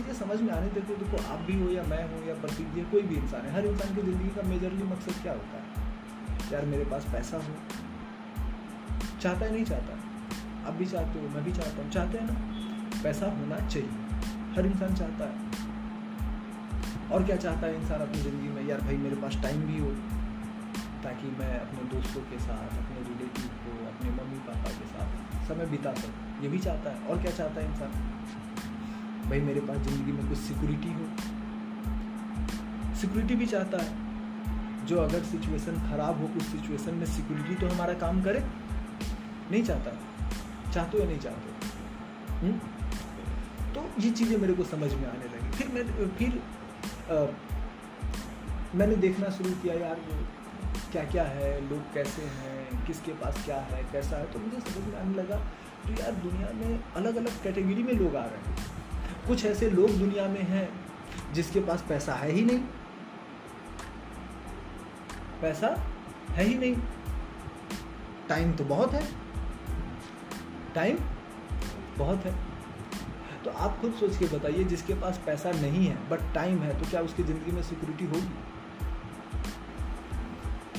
चीज़ें समझ में आने देते देखो, आप भी हो या मैं हूँ या प्रतीक जी कोई भी इंसान है, हर इंसान की ज़िंदगी का मेजरली मकसद क्या होता है? यार, मेरे पास पैसा हो। चाहता है, नहीं चाहता? आप भी चाहते हो, मैं भी चाहता हूँ। चाहते हैं ना? पैसा होना चाहिए। हर इंसान चाहता है। और क्या चाहता है इंसान अपनी ज़िंदगी में? यार भाई, मेरे पास टाइम भी हो, ताकि मैं अपने दोस्तों के साथ, अपने रिलेटिव को, अपने मम्मी पापा के साथ समय बिता सकूँ। ये भी चाहता है। और क्या चाहता है इंसान? भाई मेरे पास ज़िंदगी में कुछ सिक्योरिटी हो। सिक्योरिटी भी चाहता है। जो अगर सिचुएशन ख़राब हो उस सिचुएशन में सिक्योरिटी तो हमारा काम करे। नहीं चाहता। चाहते या नहीं चाहते हुँ? तो ये चीज़ें मेरे को समझ में आने लगी। फिर मैं फिर आ, मैंने देखना शुरू किया यार क्या क्या है लोग कैसे हैं किसके पास क्या है कैसा है? तो मुझे समझ में आने लगा तो यार दुनिया में अलग अलग कैटेगरी में लोग आ रहे हैं। कुछ ऐसे लोग दुनिया में हैं जिसके पास पैसा है ही नहीं। पैसा है ही नहीं। टाइम तो बहुत है। टाइम बहुत है। तो आप खुद सोच के बताइए, जिसके पास पैसा नहीं है बट टाइम है तो क्या उसकी ज़िंदगी में सिक्योरिटी होगी?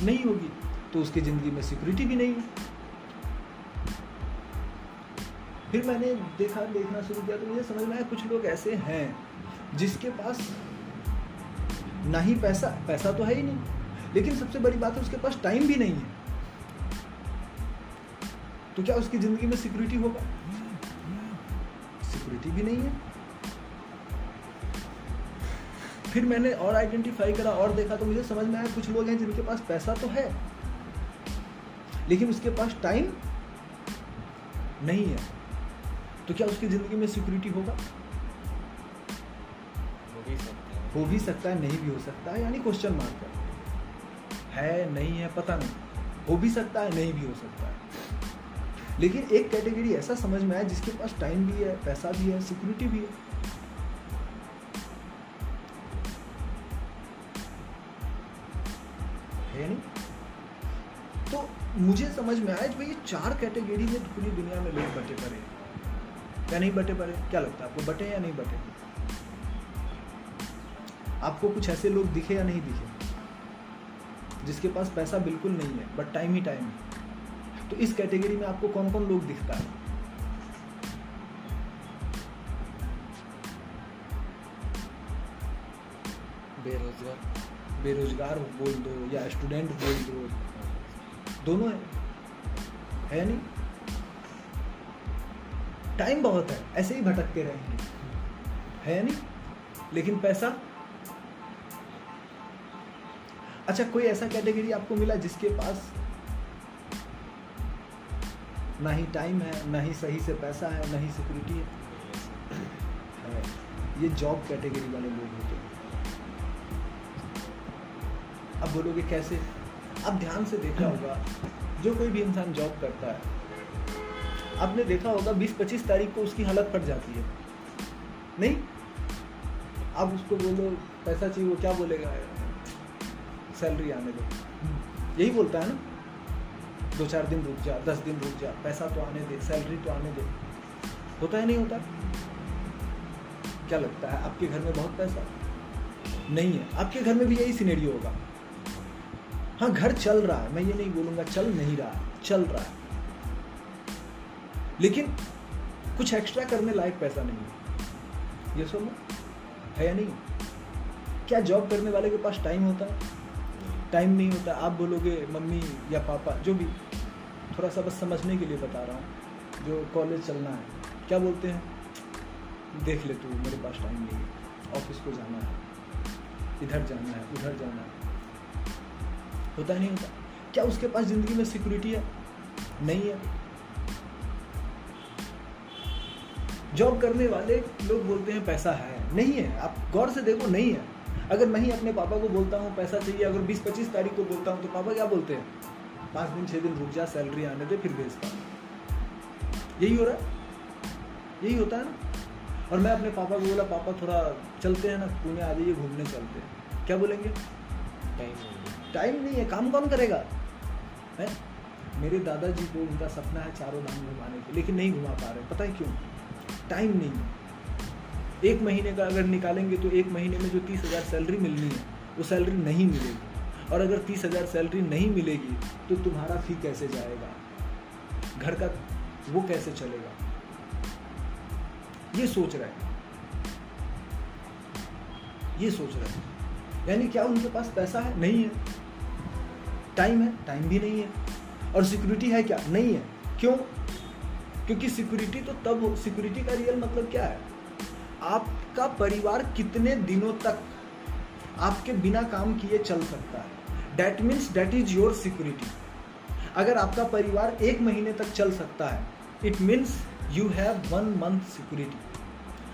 नहीं होगी तो उसकी ज़िंदगी में सिक्योरिटी भी नहीं। है फिर मैंने देखा, देखना शुरू किया तो मुझे समझ में आया कुछ लोग ऐसे हैं जिसके पास ना ही पैसा पैसा तो है ही नहीं। लेकिन सबसे बड़ी बात है उसके पास टाइम भी नहीं है। तो क्या उसकी ज़िंदगी में सिक्योरिटी होगा? सिक्योरिटी भी नहीं है। फिर मैंने और आइडेंटिफाई करा, और देखा तो मुझे समझ में आया कुछ लोग हैं जिनके पास पैसा तो है, लेकिन उसके पास टाइम नहीं है। तो क्या उसकी ज़िंदगी में सिक्योरिटी होगा? हो भी सकता है। नहीं भी हो सकता है यानी क्वेश्चन मार्क है। है नहीं है पता नहीं। हो भी सकता है नहीं भी हो सकता है। लेकिन एक कैटेगरी ऐसा समझ में आया जिसके पास टाइम भी है पैसा भी है सिक्योरिटी भी है। है नहीं? तो मुझे समझ में आया कि भाई ये चार कैटेगरी में पूरी दुनिया में लोग बटे पड़े हैं। क्या नहीं बटे पड़े? क्या लगता है आपको, बटे या नहीं बटे? आपको कुछ ऐसे लोग दिखे या नहीं दिखे, जिसके पास पैसा बिल्कुल नहीं है बट टाइम ही टाइम है। तो इस कैटेगरी में आपको कौन कौन लोग दिखता है? बेरोजगार बेरोजगार बोल दो या स्टूडेंट बोल दो, दोनों है। है नहीं? टाइम बहुत है, ऐसे ही भटकते रहेंगे है नहीं? लेकिन पैसा? अच्छा कोई ऐसा कैटेगरी आपको मिला जिसके पास ना ही टाइम है, ना ही सही से पैसा है, ना ही सिक्योरिटी है? है। ये जॉब कैटेगरी वाले लोग होते हैं। अब बोलोगे कैसे? अब ध्यान से देखा होगा, जो कोई भी इंसान जॉब करता है आपने देखा होगा 20-25 तारीख को उसकी हालत फट जाती है। नहीं? आप उसको बोलो, पैसा चाहिए, वो क्या बोलेगा? सैलरी आने दो। यही बोलता है ना? दो चार दिन रुक जा, दस दिन रुक जा, पैसा तो आने दे, सैलरी तो आने दे। होता है, नहीं होता? क्या लगता है? आपके घर में बहुत पैसा? नहीं है। आपके घर में भी यही सिनेरियो होगा। हाँ घर चल रहा है। मैं ये नहीं बोलूँगा, चल नहीं रहा, चल रहा है। लेकिन कुछ एक्स्ट्रा करने लायक पैसा नहीं है। ये सो सुनो है या नहीं? क्या जॉब करने वाले के पास टाइम होता? है टाइम नहीं होता। आप बोलोगे, मम्मी या पापा, जो भी। थोड़ा सा बस समझने के लिए बता रहा हूँ। जो कॉलेज चलना है। क्या बोलते हैं? देख ले तू, मेरे पास टाइम नहीं है। ऑफ़िस को जाना है। इधर जाना है, उधर जाना है। होता नहीं होता। क्या उसके पास ज़िंदगी में सिक्योरिटी है? नहीं है। जॉब करने वाले लोग बोलते हैं पैसा है। नहीं है। आप गौर से देखो नहीं है। अगर मैं ही अपने पापा को बोलता हूँ पैसा चाहिए। अगर 20-25 तारीख को बोलता हूँ तो पापा क्या बोलते हैं? पाँच दिन छः दिन रुक जा सैलरी आने दे फिर भेजता हूँ यही हो रहा है। यही होता है ना। और मैं अपने पापा को बोला पापा थोड़ा चलते हैं ना पुणे आ जाइए घूमने चलते हैं। क्या बोलेंगे? टाइम नहीं टाइम नहीं है। काम कौन करेगा? है? मेरे दादाजी को उनका सपना है चारों धाम घुमाने के लेकिन नहीं घुमा पा रहे। पता है क्यों? टाइम नहीं है। एक महीने का अगर निकालेंगे तो एक महीने में जो तीस हज़ार सैलरी मिलनी है, वो सैलरी नहीं मिलेगी। और अगर तीस हज़ार सैलरी नहीं मिलेगी तो तुम्हारा फ़ी कैसे जाएगा? घर का वो कैसे चलेगा? ये सोच रहा है। ये सोच रहे हैं। यानी क्या उनके पास पैसा है? नहीं है। टाइम है टाइम भी नहीं है। और सिक्योरिटी है क्या? नहीं है। क्यों? क्योंकि सिक्योरिटी तो तब सिक्योरिटी का रियल मतलब क्या है? आपका परिवार कितने दिनों तक आपके बिना काम किए चल सकता है? That means that is your security अगर आपका परिवार एक महीने तक चल सकता है it means you have one month security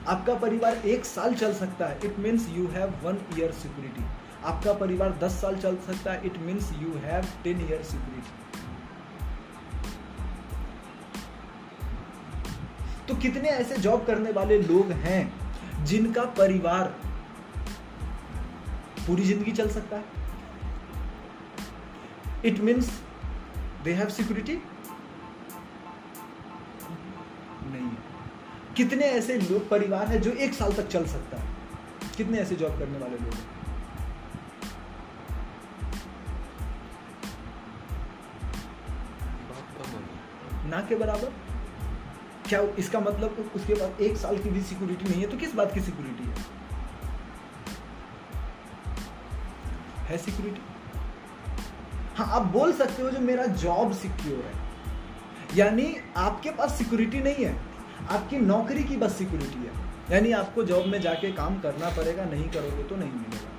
आपका परिवार एक साल चल सकता है it means you have one year security आपका परिवार दस साल चल सकता है it means you have ten year security तो कितने ऐसे जॉब करने वाले लोग हैं जिनका परिवार पूरी ज़िंदगी चल सकता है? It means they have security नहीं। कितने ऐसे लोग परिवार है जो एक साल तक चल सकता है? कितने ऐसे जॉब करने वाले लोग हैं? ना के बराबर? क्या इसका मतलब उसके बाद एक साल की भी सिक्योरिटी नहीं है तो किस बात की सिक्योरिटी है? है सिक्योरिटी हाँ आप बोल सकते हो जो मेरा जॉब सिक्योर है। यानी आपके पास सिक्योरिटी नहीं है, आपकी नौकरी की बस सिक्योरिटी है। यानी आपको जॉब में जाके काम करना पड़ेगा, नहीं करोगे तो नहीं मिलेगा।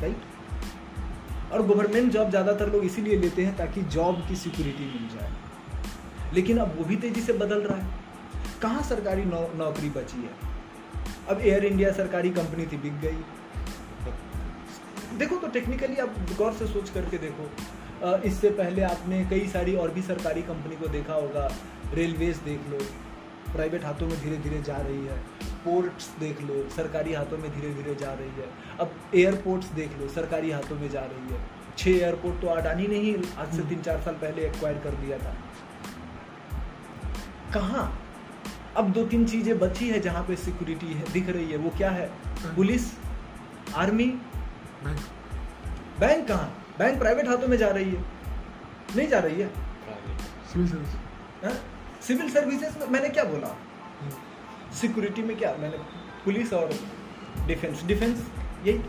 राइट और गवर्नमेंट जॉब ज़्यादातर लोग इसीलिए लेते हैं ताकि जॉब की सिक्योरिटी मिल जाए। लेकिन अब वो भी तेज़ी से बदल रहा है। कहाँ सरकारी नौ, नौकरी बची है? अब एयर इंडिया सरकारी कंपनी थी बिक गई। देखो तो टेक्निकली आप गौर से सोच करके देखो। इससे पहले आपने कई सारी और भी सरकारी कंपनी को देखा होगा। रेलवेज देख लो प्राइवेट हाथों में धीरे धीरे जा रही है। पोर्ट्स देख लो सरकारी हाथों में धीरे धीरे जा रही है। अब एयरपोर्ट्स देख लो सरकारी हाथों में जा रही है। छह एयरपोर्ट तो अडानी ने ही आज से तीन चार साल पहले एक्वायर कर दिया था। कहाँ? अब दो तीन चीज़ें बची है जहाँ पे सिक्योरिटी है दिख रही है। वो क्या है? पुलिस? आर्मी बैंक बैंक कहाँ? बैंक प्राइवेट हाथों में जा रही है। नहीं जा रही है? सिविल सर्विस हाँ? सिविल सर्विसेज़ में मैंने क्या बोला? सिक्योरिटी में क्या? मैंने पुलिस और डिफेंस डिफेंस यही।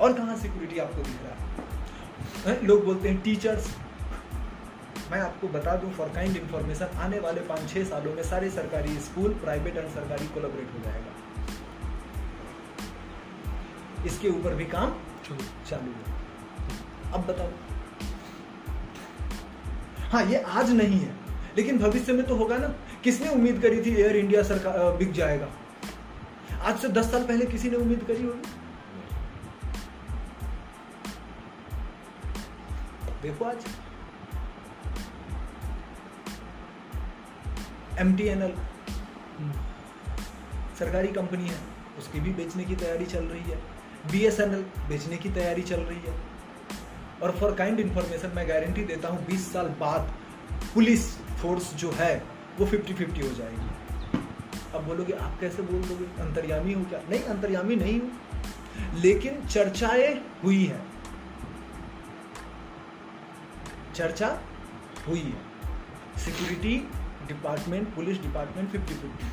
और कहाँ सिक्योरिटी आपको दिख रहा है? लोग बोलते हैं टीचर्स मैं आपको बता दूँ फॉर काइंड इन्फॉर्मेशन आने वाले पाँच छः सालों में सारे सरकारी स्कूल प्राइवेट एंड सरकारी कोलाबरेट हो जाएगा। इसके ऊपर भी काम चालू। है। अब बताओ। हाँ ये आज नहीं है लेकिन भविष्य में तो होगा ना। किसने उम्मीद करी थी एयर इंडिया सरकार बिक जाएगा? आज से दस साल पहले किसी ने उम्मीद करी होगी? देखो आज। एम टी एन एल सरकारी कंपनी है उसकी भी बेचने की तैयारी चल रही है। बी एस एन एल बेचने की तैयारी चल रही है। और फॉर काइंड इन्फॉर्मेशन मैं गारंटी देता हूँ 20 साल बाद पुलिस फोर्स जो है वो 50-50 हो जाएगी। अब बोलोगे आप कैसे बोल दोगे? अंतर्यामी हो क्या? नहीं अंतर्यामी नहीं हूँ। लेकिन चर्चाएँ हुई है। चर्चा हुई है। सिक्योरिटी डिपार्टमेंट, पुलिस डिपार्टमेंट 50-50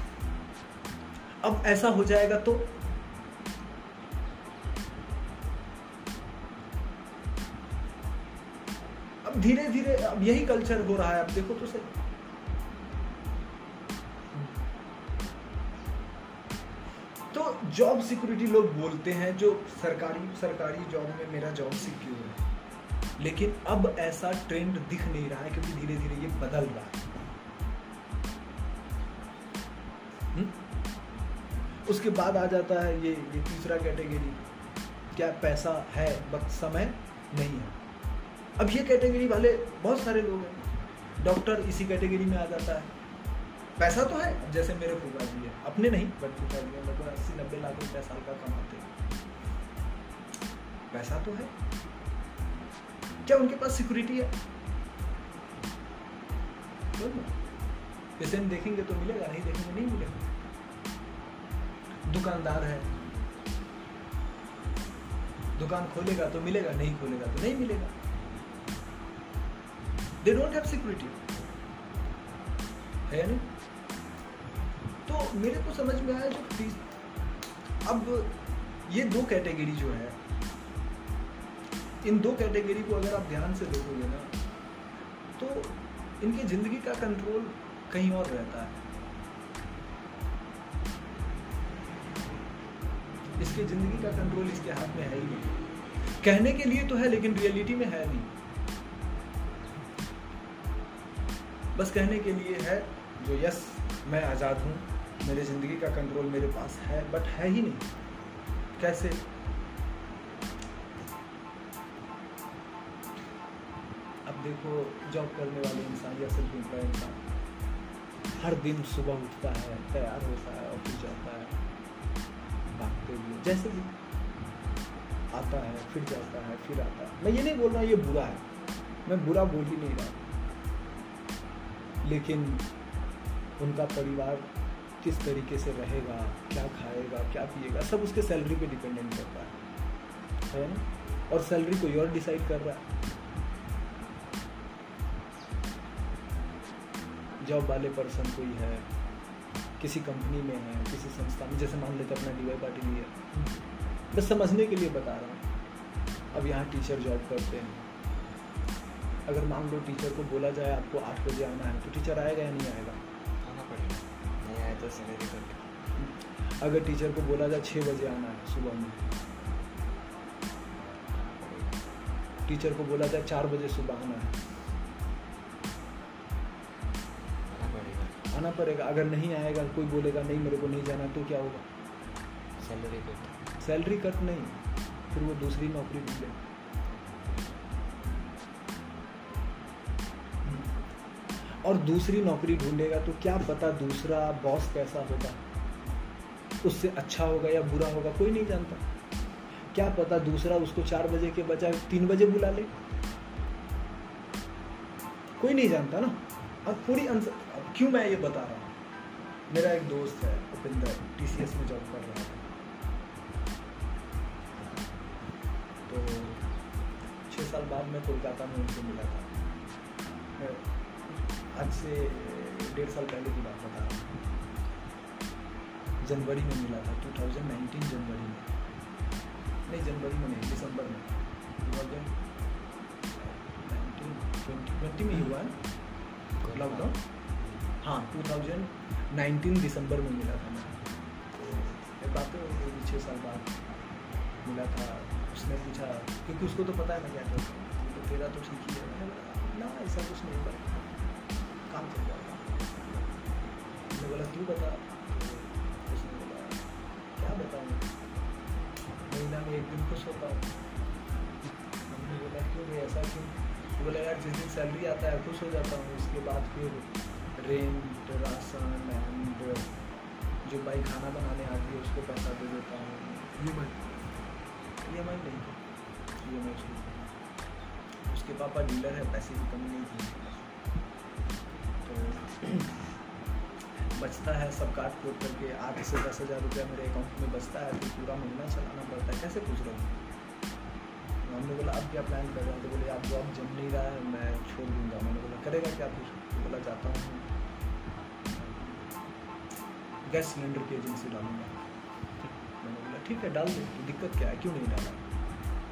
अब ऐसा हो जाएगा तो? अब धीरे धीरे अब यही कल्चर हो रहा है, अब देखो तो सही। तो जॉब सिक्योरिटी लोग बोलते हैं, जो सरकारी सरकारी जॉब में मेरा जॉब सिक्योर है। लेकिन अब ऐसा ट्रेंड दिख नहीं रहा है, क्योंकि धीरे धीरे ये बदल रहा है। उसके बाद आ जाता है ये ये तीसरा कैटेगरी, क्या पैसा है, वक्त, समय नहीं है। अब ये कैटेगरी वाले बहुत सारे लोग हैं। डॉक्टर इसी कैटेगरी में आ जाता है। पैसा तो है, जैसे मेरे फूफा जी है। अपने नहीं बट फूफा जी लगभग अस्सी नब्बे लाख रुपए साल का कमाते हैं। पैसा तो है। क्या उनके पास सिक्योरिटी है। पेशेंट देखेंगे तो मिलेगा, नहीं दुकानदार है। दुकान खोलेगा तो मिलेगा, नहीं खोलेगा तो नहीं मिलेगा। दे डोंट हैव सिक्योरिटी है नहीं? तो मेरे को समझ में आया जो अब ये दो कैटेगरी जो है, इन दो कैटेगरी को अगर आप ध्यान से देखोगे ना तो इनकी ज़िंदगी का कंट्रोल कहीं और रहता है। इसकी ज़िंदगी का कंट्रोल इसके हाथ में है ही नहीं। कहने के लिए तो है, लेकिन रियलिटी में है नहीं। बस कहने के लिए है जो यस मैं आज़ाद हूँ, मेरे ज़िंदगी का कंट्रोल मेरे पास है बट है ही नहीं। कैसे? अब देखो जॉब करने वाले इंसान या सिर्फ़ इंसान, हर दिन सुबह उठता है, तैयार होता है ऑफ़िस जाता है। भागते हुए जैसे भी आता है, फिर जाता है, फिर आता है। मैं ये नहीं बोल रहा ये बुरा है। मैं बुरा बोल ही नहीं रहा लेकिन उनका परिवार किस तरीके से रहेगा, क्या खाएगा, क्या पिएगा, सब उसके सैलरी पे डिपेंडेंट करता है। है ना? और सैलरी कोई और डिसाइड कर रहा है। जॉब वाले पर्सन कोई है किसी कंपनी में है किसी संस्था में जैसे मान लेते अपना डी वाई पाटिल ही बस समझने के लिए बता रहा हूँ। अब यहाँ टीचर जॉब करते हैं। अगर मान लो टीचर को बोला जाए आपको आठ बजे आना है तो टीचर आएगा या नहीं आएगा? आना पड़ेगा। नहीं आए तो सैलरी कट अगर टीचर को बोला जाए छः बजे आना है सुबह में। टीचर को बोला जाए चार बजे सुबह आना है। आना पड़ेगा। अगर नहीं आएगा कोई बोलेगा नहीं मेरे को नहीं जाना तो क्या होगा? सैलरी कट सैलरी कट नहीं फिर वो दूसरी नौकरी ढूंढे और दूसरी नौकरी ढूंढेगा तो क्या पता दूसरा बॉस कैसा होगा? उससे अच्छा होगा या बुरा होगा कोई नहीं जानता। क्या पता दूसरा उसको चार बजे के बजाय तीन बजे बुला ले? कोई नहीं जानता ना। अब पूरी क्यों मैं ये बता रहा हूँ? मेरा एक दोस्त है उपिंदर टीसीएस में जॉब कर रहा था तो छः साल बाद मैं कोलकाता में उनसे मिला था। आज से डेढ़ साल पहले की बात बता रहा हूँ। जनवरी में मिला था 2019 जनवरी में। नहीं जनवरी में नहीं दिसंबर में। 2019 20 में ही हुआ है। लॉकडाउन हाँ 2019 दिसंबर में मिला था मैं बातें छः साल बाद मिला था। उसने पूछा, क्योंकि उसको तो पता है मैं क्या करता हूँ। तो तेरा तो ठीक ही है। ना, ऐसा कुछ नहीं पर काम चल जाएगा। मैंने बोला, तू बता। तो उसने बोला, क्या बताऊँ? महीना में एक दिन खुश होता हूँ। हमने बोला, क्यों भाई ऐसा क्यों? बोला, यार, जिस दिन सैलरी आता है, खुश हो जाता हूँ। उसके बाद फिर रेंट राशन एंड जो भाई खाना बनाने आती है उसको पैसा दे देता हूँ। ई एम आई ई एम आई नहीं ई एम आई उसकी उसके पापा डीलर है पैसे की कमी नहीं थी। तो बचता है सब काट कूट करके आठ से दस हज़ार रुपया मेरे अकाउंट में बचता है तो पूरा महीना चलाना पड़ता है। कैसे पूछ रहे हो? हमने बोला अब क्या प्लान कर रहे हैं? तो बोले आप जॉब जम नहीं रहा है मैं छोड़ दूँगा। मैंने बोला करेगा क्या कुछ तो बोला जाता हूँ। गैस सिलेंडर की एजेंसी डालूँगा। मैंने बोला, ठीक है, डाल दे तो दिक्कत क्या है? क्यों नहीं डाला?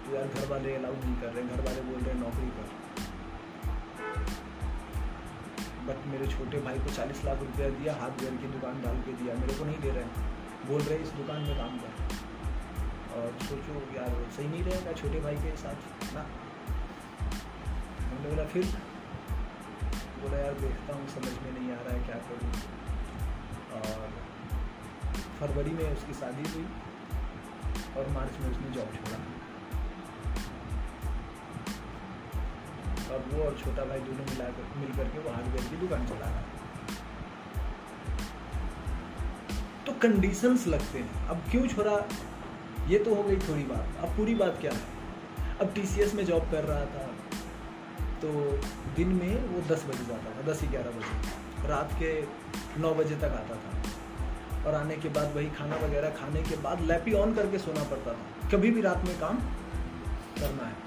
तो यार घर वाले अलाउ नहीं कर रहे घर वाले बोल रहे हैं, नौकरी कर। बट मेरे छोटे भाई को चालीस लाख रुपया दिया, हाथ घर की दुकान डाल के दिया, मेरे को नहीं दे रहे बोल रहे इस दुकान में काम कर। और सोचो यार सही नहीं रहेगा छोटे भाई के साथ, ना? हमने बोला, फिर? बोला, यार, देखता हूँ, समझ में नहीं आ रहा है, क्या करूँ? और फरवरी में उसकी शादी हुई और मार्च में उसने जॉब छोड़ा। और वो और छोटा भाई दोनों मिला कर, मिल करके वो हार्डवेयर की दुकान चला रहा है। तो कंडीशंस लगते हैं। अब क्यों छोड़ा? ये तो हो गई थोड़ी बात। अब पूरी बात क्या है? अब टीसीएस में जॉब कर रहा था तो दिन में वो दस बजे जाता था, दस ग्यारह बजे। रात के नौ बजे तक आता था। और आने के बाद वही खाना वगैरह खाने के बाद लैपी ऑन करके सोना पड़ता था। कभी भी रात में काम करना है।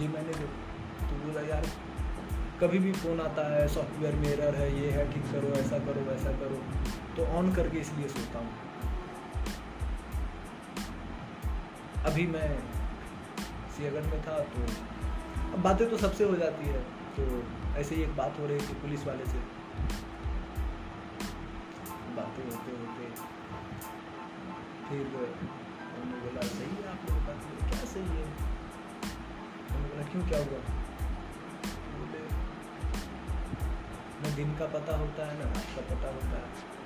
ये मैंने तो बोला, यार, कभी भी फ़ोन आता है सॉफ्टवेयर में एरर है, ये है, ठीक करो, ऐसा करो, वैसा करो। तो ऑन करके इसलिए सोता हूँ। अभी मैं सियागढ़ में था तो अब बातें तो सबसे हो जाती है तो ऐसे ही एक बात हो रही थी पुलिस वाले से। बातें होते होते फिर उन्होंने बोला, सही है आप लोगों का क्या सही है? उन्होंने बोला, क्यों? क्या हुआ? बोले न दिन का पता होता है ना रात का पता होता है।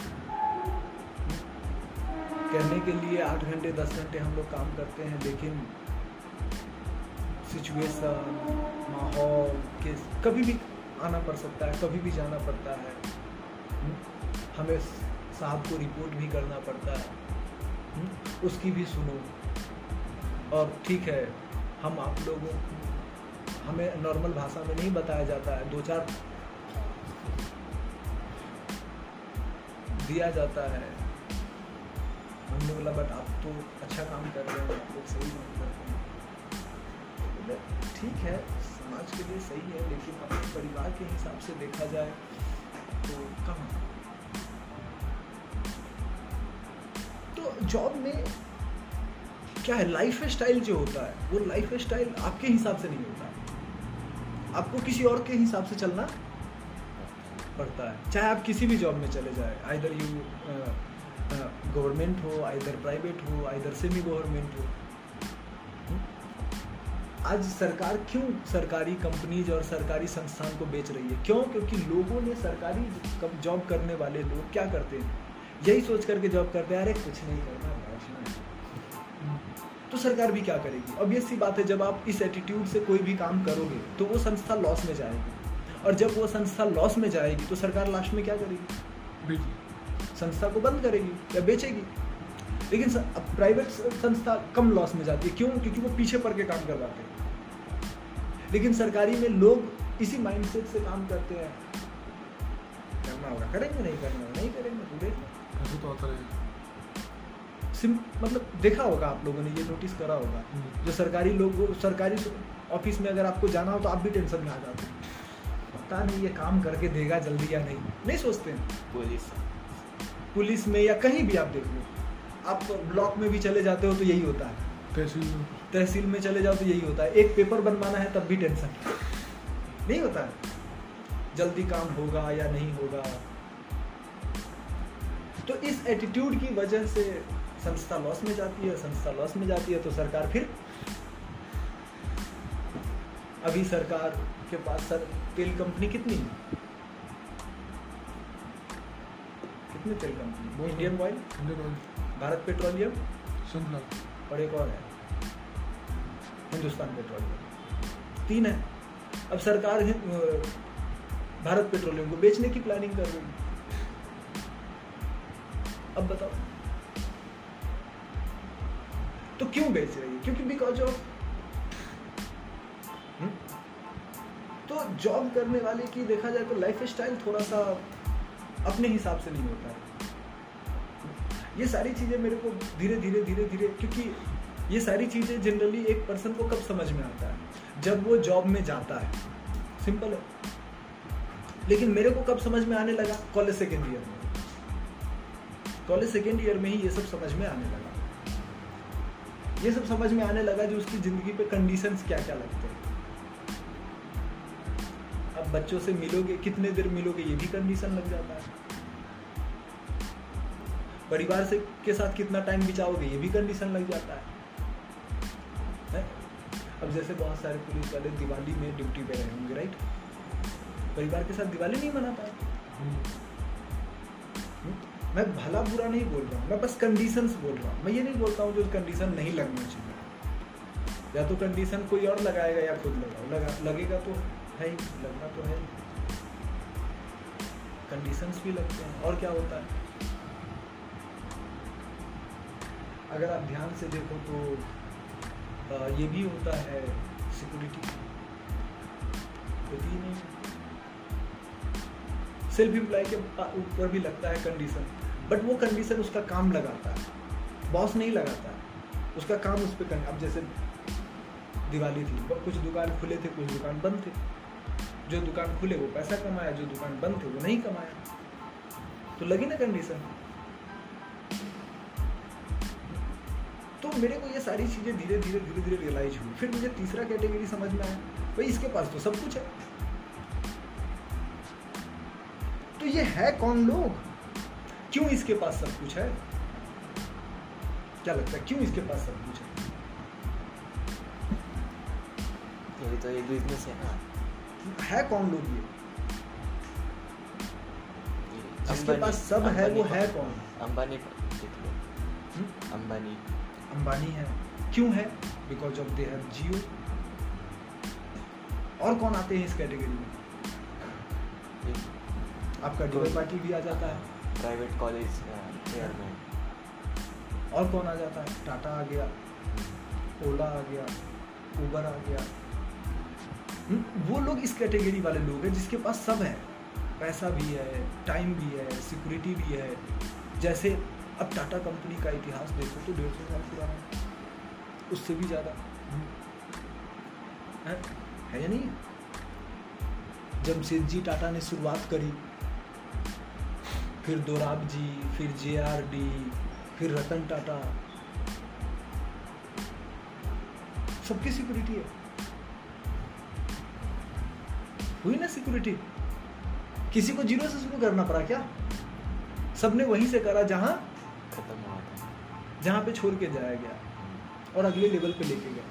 कहने के लिए आठ घंटे, दस घंटे हम लोग काम करते हैं, लेकिन सिचुएशन माहौल के कभी भी आना पड़ सकता है, कभी भी जाना पड़ता है। हमें साहब को रिपोर्ट भी करना पड़ता है। उसकी भी सुनो। और ठीक है, हम आप लोगों हमें नॉर्मल भाषा में नहीं बताया जाता है। दो चार दिया जाता है। हमने बोला, बट आप तो अच्छा काम कर रहे हैं, आप लोग सही काम कर रहे हैं। ठीक है समाज के लिए सही है, लेकिन अपने परिवार के हिसाब से देखा जाए तो कहाँ तो जॉब में क्या है? लाइफ स्टाइल जो होता है, वो लाइफ स्टाइल आपके हिसाब से नहीं होता। है आपको किसी और के हिसाब से चलना पड़ता है। चाहे आप किसी भी जॉब में चले जाए आइदर यू गवर्नमेंट हो आइदर प्राइवेट हो आइदर सेमी गवर्नमेंट हो आज सरकार क्यों सरकारी कंपनीज़ और सरकारी संस्थान को बेच रही है? क्यों? क्योंकि लोगों ने सरकारी जॉब करने वाले लोग क्या करते हैं? यही सोच करके जॉब करते हैं। अरे कुछ नहीं करना बैठना है तो सरकार भी क्या करेगी? अब ये सी बात है जब आप इस एटीट्यूड से कोई भी काम करोगे तो वो संस्था लॉस में जाएगी। और जब वो संस्था लॉस में जाएगी तो सरकार लास्ट में क्या करेगी? संस्था को बंद करेगी या बेचेगी? लेकिन प्राइवेट संस्था कम लॉस में जाती है। क्यों? क्योंकि वो पीछे पड़ के काम करवाते हैं। लेकिन सरकारी में लोग इसी माइंडसेट से काम करते हैं। करना होगा। करेंगे नहीं करना होगा नहीं करेंगे तो देख तो आता रहेगा सिम मतलब देखा होगा आप लोगों ने ये नोटिस करा होगा। हम्म। जो सरकारी लोग सरकारी ऑफ़िस में अगर आपको जाना हो तो आप भी टेंशन में आ जाते हैं। पता नहीं ये काम करके देगा जल्दी या नहीं। नहीं सोचते हैं। पुलिस। पुलिस में या कहीं भी आप देख लो। आप ब्लॉक में भी चले जाते हो तो यही होता है। तहसील तहसील में चले जाओ तो यही होता है। एक पेपर बनवाना है तब भी टेंशन। नहीं होता। है जल्दी काम होगा या नहीं होगा। तो इस एटीट्यूड की वजह से संस्था लॉस में जाती है संस्था लॉस में जाती है तो सरकार फिर अभी सरकार के पास सर तेल कंपनी कितनी है? कितनी तेल company Indian Oil Bharat Petroleum और एक और है। हिंदुस्तान पेट्रोलियम तीन है। अब सरकार भारत पेट्रोलियम को बेचने की प्लानिंग कर रही है। अब बताओ। तो क्यों बेच रही है? क्योंकि बिकॉज़ ऑफ़ तो जॉब करने वाले की देखा जाए तो लाइफ स्टाइल थोड़ा सा अपने हिसाब से नहीं होता। है ये सारी चीज़ें मेरे को धीरे धीरे धीरे धीरे क्योंकि ये सारी चीज़ें जनरली एक पर्सन को कब समझ में आता है? जब वो जॉब में जाता है। सिंपल है। लेकिन मेरे को कब समझ में आने लगा? कॉलेज सेकेंड ईयर में। कॉलेज सेकेंड ईयर में ही ये सब समझ में आने लगा। ये सब समझ में आने लगा जो उसकी ज़िंदगी पे कंडीशंस क्या क्या लगते हैं। अब बच्चों से मिलोगे, कितने देर मिलोगे, ये भी कंडीशन लग जाता है। परिवार से के साथ कितना टाइम बिताओगे, ये भी कंडीशन लग जाता है। है। अब जैसे बहुत सारे पुलिस वाले दिवाली में ड्यूटी पे रहे होंगे राइट परिवार के साथ दिवाली नहीं मना पाए हम्म। मैं भला बुरा नहीं बोल रहा हूँ, मैं बस कंडीशंस बोल रहा हूँ। मैं ये नहीं बोलता हूँ जो कंडीशन नहीं लगना चाहिए। या तो कंडीशन कोई और लगाएगा या खुद लगाओ। लगा, लगेगा तो है ही, लगना तो है कंडीशंस भी लगते हैं, और क्या होता है? अगर आप ध्यान से देखो तो ये भी होता है सिक्योरिटी होती नहीं सेल्फ एम्प्लॉय के ऊपर भी लगता है कंडीशन बट वो कंडीशन उसका काम लगाता है। बॉस नहीं लगाता है। उसका काम उस पर अब जैसे दिवाली थी कुछ दुकान खुले थे, कुछ दुकान बंद थे। जो दुकान खुले, वो पैसा कमाया, जो दुकान बंद थे, वो नहीं कमाया। तो लगी ना कंडीशन मेरे को ये सारी चीज़ें धीरे धीरे धीरे धीरे रियलाइज़ हुई। फिर मुझे तीसरा कैटेगरी समझ में आया। भाई इसके पास तो सब कुछ है। तो ये है कौन लोग? क्यों इसके पास सब कुछ है? क्या लगता है क्यों इसके पास सब कुछ है? ये तो एक बिज़नेस है ना है कौन लोग ये? जिसके पास सब है वो है कौन? अंबानी हम्म? अंबानी। अंबानी है। क्यों है? Because of they have Jio और कौन आते हैं इस कैटेगरी में? आपका डीवाई पाटिल भी आ जाता है। प्राइवेट कॉलेज चेयरमैन और कौन आ जाता है? टाटा आ गया। ओला आ गया। उबर आ गया। हम्म, वो लोग इस कैटेगरी वाले लोग हैं जिसके पास सब है। पैसा भी है टाइम भी है सिक्योरिटी भी है। जैसे अब टाटा कंपनी का इतिहास देखो तो डेढ़ सौ साल पुराना है। उससे भी ज़्यादा। है? है या नहीं? जमशेद जी टाटा ने शुरुआत करी। फिर दोराब जी फिर जे आर डी फिर रतन टाटा। सबकी सिक्योरिटी है। हुई ना सिक्योरिटी किसी को ज़ीरो से शुरू करना पड़ा क्या? सबने वहीं से करा जहाँ खत्म हुआ था। जहाँ पे छोड़ के जाया गया। और अगले लेवल पे लेके गया।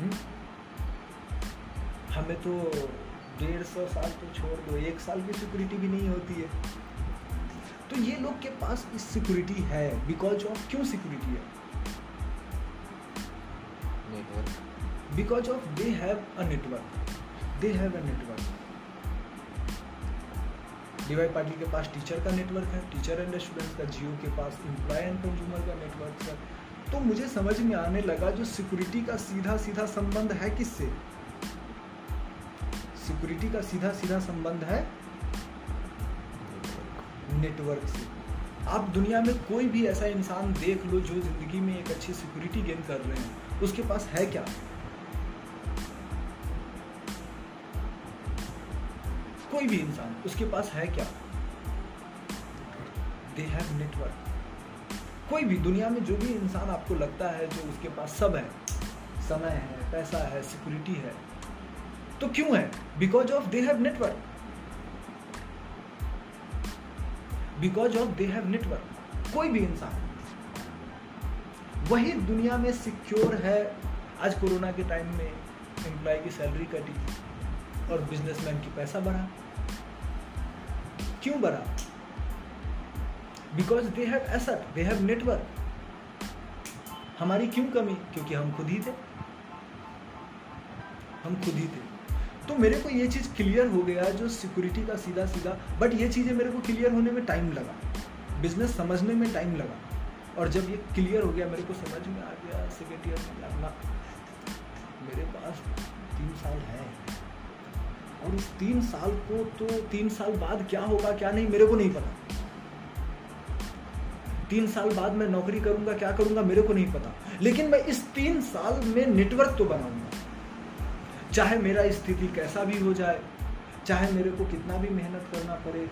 हम्म? हमें तो डेढ़ सौ साल तो छोड़ दो एक साल की सिक्योरिटी भी नहीं होती है। तो ये लोग के पास इस सिक्योरिटी है बिकॉज़ ऑफ़ क्यों सिक्योरिटी है? Because of they have a network they have a network D Y Patil के पास टीचर का नेटवर्क है टीचर एंड स्टूडेंट्स का जियो के पास एम्प्लॉय एंड कंज्यूमर का नेटवर्क है। तो मुझे समझ में आने लगा जो सिक्योरिटी का सीधा सीधा संबंध है किससे? सिक्योरिटी का सीधा सीधा संबंध है नेटवर्क से। आप दुनिया में कोई भी ऐसा इंसान देख लो जो ज़िंदगी में एक अच्छी सिक्योरिटी गेन कर रहे हैं, उसके पास है क्या? कोई भी इंसान, उसके पास है क्या? दे हैव नेटवर्क कोई भी दुनिया में जो भी इंसान आपको लगता है, जो उसके पास सब है, समय है, पैसा है सिक्योरिटी है तो क्यों है? Because of they have network because of they have network कोई भी इंसान, वही दुनिया में सिक्योर है आज कोरोना के टाइम में एम्प्लॉय की सैलरी कटी। और बिजनेसमैन की पैसा बढ़ा। क्यों बढ़ा? Because they have asset they have network हमारी क्यों कमी? क्योंकि हम खुद ही थे। हम खुद ही थे। तो मेरे को ये चीज़ क्लियर हो गया जो सिक्योरिटी का सीधा सीधा बट ये चीज़ें मेरे को क्लियर होने में टाइम लगा। बिज़नेस समझने में टाइम लगा। और जब ये क्लियर हो गया, मेरे को समझ में आ गया सेकेंड ईयर में अपना मेरे पास तीन साल है। और उस तीन साल को तो तीन साल बाद क्या होगा, क्या नहीं, मेरे को नहीं पता। तीन साल बाद मैं नौकरी करूँगा, क्या करूँगा, मेरे को नहीं पता। लेकिन मैं इस तीन साल में नेटवर्क तो बनाऊँगा। चाहे मेरा स्थिति कैसा भी हो जाए, चाहे मेरे को कितना भी मेहनत करना पड़े,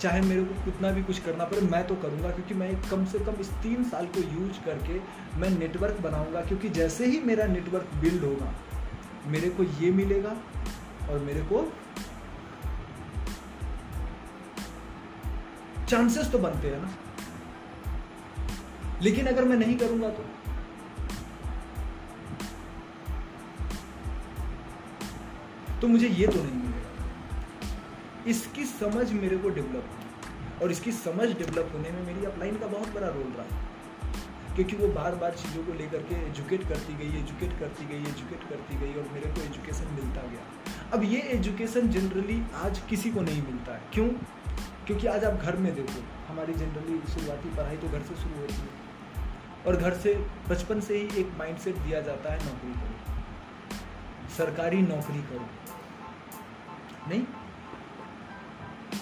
चाहे मेरे को कितना भी कुछ करना पड़े, मैं तो करूँगा, क्योंकि मैं कम से कम इस तीन साल को यूज़ करके मैं नेटवर्क बनाऊँगा, क्योंकि जैसे ही मेरा नेटवर्क बिल्ड होगा, मेरे को ये मिलेगा और मेरे को चांसेस तो बनते हैं ना। लेकिन अगर मैं नहीं करूँगा तो? तो मुझे ये तो नहीं मिलेगा। इसकी समझ मेरे को डेवलप और इसकी समझ डेवलप होने में मेरी अपलाइन का बहुत बड़ा रोल रहा क्योंकि वो बार बार चीज़ों को लेकर के एजुकेट करती गई एजुकेट करती गई एजुकेट करती गई और मेरे को एजुकेशन मिलता गया। अब ये एजुकेशन जनरली आज किसी को नहीं मिलता है। क्यों? क्योंकि आज आप घर में देखो, हमारी जनरली शुरुआती पढ़ाई तो घर से शुरू होती है। और घर से, बचपन से ही एक माइंडसेट दिया जाता है, नौकरी करो। सरकारी नौकरी करो। नहीं?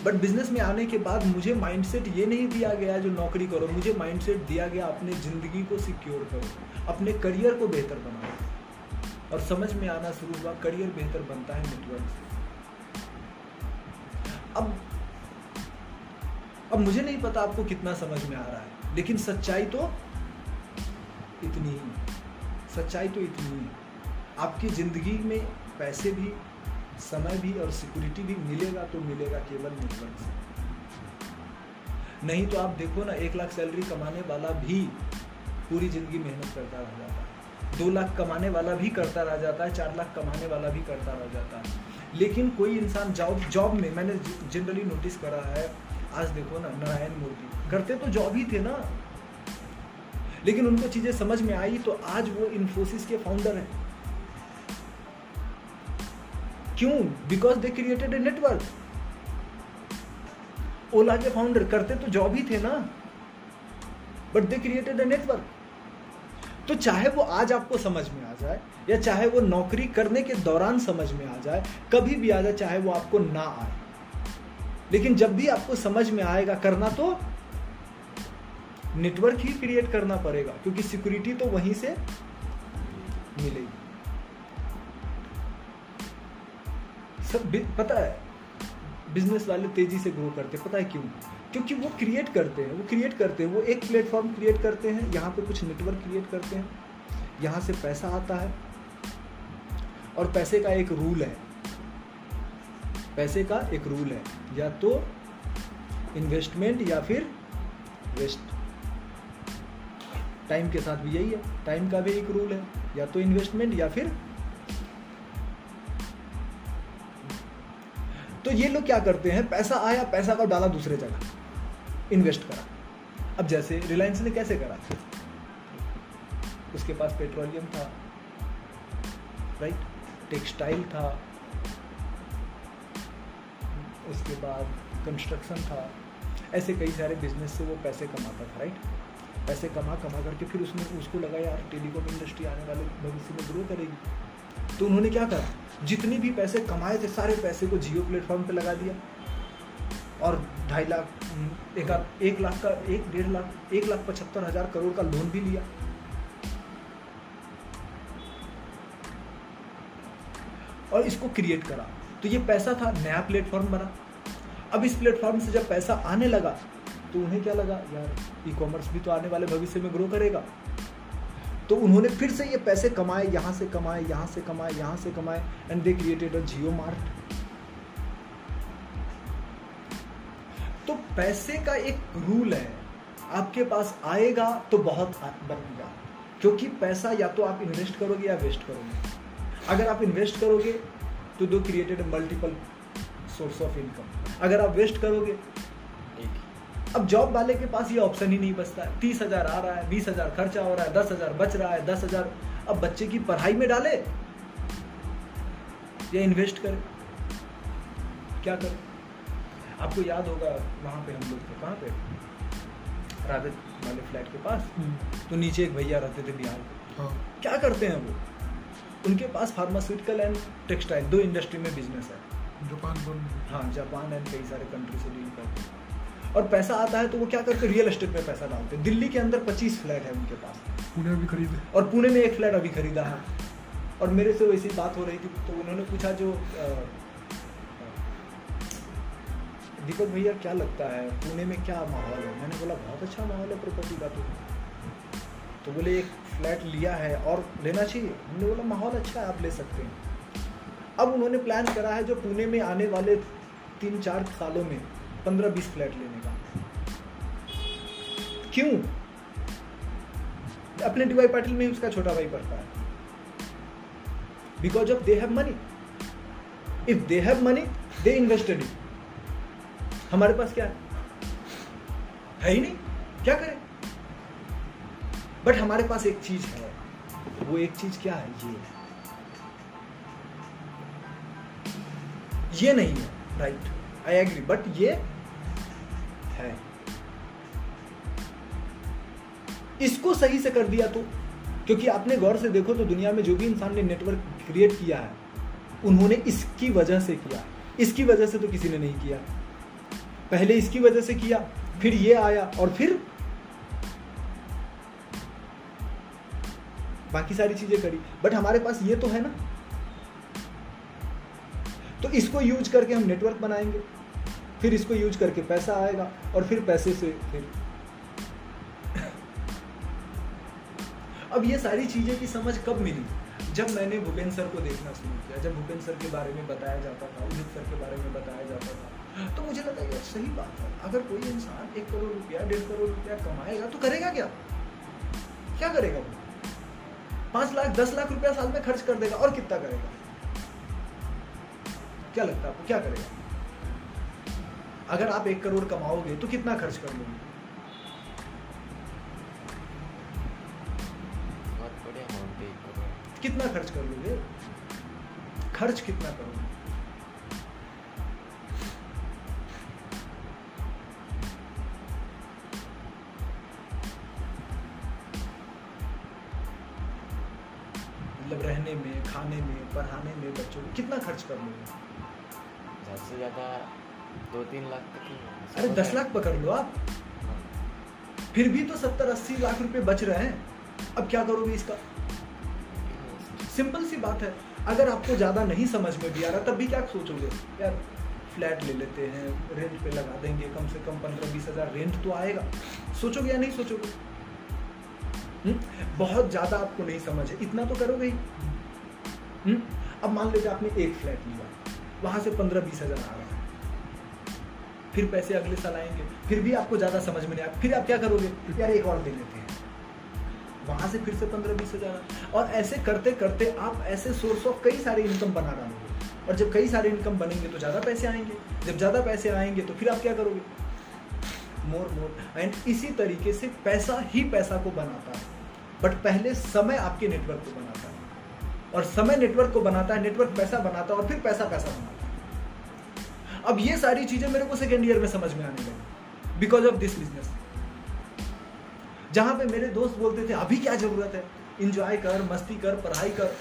बट बिज़नेस में आने के बाद मुझे माइंडसेट ये नहीं दिया गया जो नौकरी करो, मुझे माइंडसेट दिया गया अपने ज़िंदगी को सिक्योर करो, अपने करियर को बेहतर बनाओ। और समझ में आना शुरू हुआ, करियर बेहतर बनता है नेटवर्क से। अब अब मुझे नहीं पता आपको कितना समझ में आ रहा है, लेकिन सच्चाई तो इतनी ही सच्चाई तो इतनी ही आपकी ज़िंदगी में पैसे भी, समय भी और सिक्योरिटी भी मिलेगा तो मिलेगा केवल नेटवर्क से। नहीं तो आप देखो ना, एक लाख सैलरी कमाने वाला भी पूरी ज़िंदगी मेहनत करता रह जाता है। दो लाख कमाने वाला भी करता रह जाता है, चार लाख कमाने वाला भी करता रह जाता है। लेकिन कोई इंसान जॉब जॉब में, मैंने जनरली नोटिस करा है, आज देखो ना, नारायण मूर्ति। करते तो जॉब ही थे ना। लेकिन उनको चीज़ें समझ में आई तो आज वो इन्फोसिस के फाउंडर हैं। क्यों? Because they created a network Ola के फाउंडर करते तो जॉब ही थे ना। But they created a network तो चाहे वो आज आपको समझ में आ जाए, या चाहे वो नौकरी करने के दौरान समझ में आ जाए, कभी भी आ जाए, चाहे वो आपको ना आए। लेकिन जब भी आपको समझ में आएगा, करना तो नेटवर्क ही क्रिएट करना पड़ेगा, क्योंकि सिक्योरिटी तो वहीं से मिलेगी। सब पता है बिज़नेस वाले तेज़ी से ग्रो करते पता है क्यों? क्योंकि वो क्रिएट करते हैं, वो क्रिएट करते हैं, वो एक प्लेटफॉर्म क्रिएट करते हैं, यहाँ पे कुछ नेटवर्क क्रिएट करते हैं, यहाँ से पैसा आता है और पैसे का एक रूल है। पैसे का एक रूल है, या तो इन्वेस्टमेंट या फिर वेस्ट टाइम के साथ भी यही है टाइम का भी एक रूल है, या तो इन्वेस्टमेंट या फिर तो ये लोग क्या करते हैं, पैसा आया, पैसा का डाला दूसरे जगह। इन्वेस्ट करा। अब जैसे रिलायंस ने कैसे करा? उसके पास पेट्रोलियम था राइट टेक्सटाइल था, उसके बाद कंस्ट्रक्शन था। ऐसे कई सारे बिज़नेस से वो पैसे कमाता था राइट पैसे कमा कमा करके फिर उसने, उसको लगा, यार टेलीकॉम इंडस्ट्री आने वाले भविष्य में ग्रो करेगी। तो उन्होंने क्या करा? जितने भी पैसे कमाए थे, सारे पैसे को जियो प्लेटफॉर्म पे लगा दिया। और ढाई लाख एक एक लाख का, एक डेढ़ लाख, एक लाख पचहत्तर हज़ार करोड़ का लोन भी लिया। और इसको क्रिएट करा। तो ये पैसा था, नया प्लेटफॉर्म बना। अब इस प्लेटफॉर्म से जब पैसा आने लगा तो उन्हें क्या लगा, यार ई कॉमर्स भी तो आने वाले भविष्य में ग्रो करेगा। तो उन्होंने फिर से ये पैसे कमाए, यहाँ से कमाए, यहाँ से कमाए, यहाँ से कमाए and they created a Jio mart तो पैसे का एक रूल है। आपके पास आएगा तो बहुत बनेगा। क्योंकि पैसा या तो आप इन्वेस्ट करोगे या वेस्ट करोगे। अगर आप इन्वेस्ट करोगे तो दो created multiple source of income अगर आप वेस्ट करोगे अब जॉब वाले के पास ये ऑप्शन ही नहीं बचता। है तीस हज़ार आ रहा है बीस हज़ार खर्चा हो रहा है दस हज़ार बच रहा है दस हज़ार। अब बच्चे की पढ़ाई में डाले या इन्वेस्ट करे। क्या करे? आपको याद होगा वहाँ पे हम लोग थे कहाँ पे? राधे वाले फ्लैट के पास। हम्म। तो नीचे एक भैया रहते थे बिहार हाँ। क्या करते हैं वो? उनके पास फार्मास्यूटिकल एंड टेक्सटाइल दो इंडस्ट्री में बिज़नेस है। जापान हाँ जापान एंड कई सारे कंट्री से डील करते हैं। और पैसा आता है तो वो क्या करते रियल एस्टेट में पैसा डालते दिल्ली के अंदर पच्चीस फ्लैट है उनके पास। पुणे में भी खरीदे और पुणे में एक फ्लैट अभी खरीदा है। और मेरे से वैसी बात हो रही थी तो उन्होंने पूछा जो दीपक भैया, क्या लगता है? पुणे में क्या माहौल है? मैंने बोला, बहुत अच्छा माहौल है प्रॉपर्टी का तो। तो बोले, एक फ्लैट लिया है और लेना चाहिए? हमने बोला, माहौल अच्छा है, आप ले सकते हैं। अब उन्होंने प्लान करा है जो पुणे में आने वाले तीन चार सालों में पंद्रह बीस फ्लैट लेने का। क्यों? अपने डीवाई पाटिल में उसका छोटा भाई पढ़ता है। Because of they have money if they have money they invested it हमारे पास क्या है? है ही नहीं। क्या करें? बट हमारे पास एक चीज़ है। वो एक चीज़ क्या है? ये ये नहीं है। राइट आई एग्री बट ये है। इसको सही से कर दिया तो क्योंकि आपने गौर से देखो तो दुनिया में जो भी इंसान ने नेटवर्क क्रिएट किया है, उन्होंने इसकी वजह से किया। इसकी वजह से तो किसी ने नहीं किया। पहले इसकी वजह से किया, फिर ये आया और फिर बाकी सारी चीज़ें करी। बट हमारे पास ये तो है ना। तो इसको यूज़ करके हम नेटवर्क बनाएँगे। फिर इसको यूज़ करके पैसा आएगा और फिर पैसे से फिर। अब ये सारी चीज़ें की समझ कब मिली? जब मैंने भूपेंद्र सर को देखना शुरू किया, जब भूपेंद्र सर के बारे में बताया जाता था, उदित सर के बारे में बताया जाता था। तो मुझे लगा यार सही बात है। अगर कोई इंसान एक करोड़ रुपया डेढ़ करोड़ रुपया कमाएगा तो करेगा क्या? क्या करेगा वो? पाँच लाख दस लाख रुपया साल में खर्च कर देगा और कितना करेगा? क्या लगता है आपको? क्या करेगा? अगर आप एक करोड़ कमाओगे तो कितना खर्च कर लोगे? कितना खर्च कर लोगे? खर्च कितना करोगे? रहने में खाने में पढ़ाने में बच्चों को कितना खर्च कर लोगे? ज़्यादा से ज़्यादा दो तीन लाख तक अरे दस लाख पकड़ लो आप। हाँ। फिर भी तो सत्तर अस्सी लाख रुपए बच रहे हैं। अब क्या करोगे इसका? सिंपल सी बात है। अगर आपको ज़्यादा नहीं समझ में भी आ रहा तब भी क्या सोचोगे? यार फ्लैट ले लेते हैं रेंट पे लगा देंगे कम से कम पंद्रह बीस हज़ार रेंट तो आएगा। सोचोगे या नहीं सोचोगे? हम्म? बहुत ज़्यादा आपको नहीं समझ है। इतना तो करोगे ही। हम्म? अब मान लीजिए आपने एक फ्लैट लिया। वहाँ से पंद्रह बीस हज़ार आ रहा है। फिर पैसे अगले साल आएँगे। फिर भी आपको ज़्यादा समझ में नहीं आया। फिर आप क्या करोगे? यार एक और दे लेते हैं। वहाँ से फिर से पंद्रह बीस हज़ार। और ऐसे करते करते आप ऐसे सोर्स ऑफ़ कई सारे इनकम बना डालोगे। और जब कई सारे इनकम बनेंगे तो ज़्यादा पैसे आएँगे। जब ज़्यादा पैसे आएँगे तो फिर आप क्या करोगे? मोर मोर एंड इसी तरीके से पैसा ही पैसा को बनाता है। बट पहले समय आपके नेटवर्क को बनाता है। और समय नेटवर्क को बनाता है नेटवर्क पैसा बनाता है और फिर पैसा पैसा बनाता है। अब ये सारी चीज़ें मेरे को सेकेंड ईयर में समझ में आने लगी बिकॉज़ ऑफ़ दिस बिज़नेस जहाँ पे मेरे दोस्त बोलते थे, अभी क्या ज़रूरत है? इंजॉय कर, मस्ती कर, पढ़ाई कर।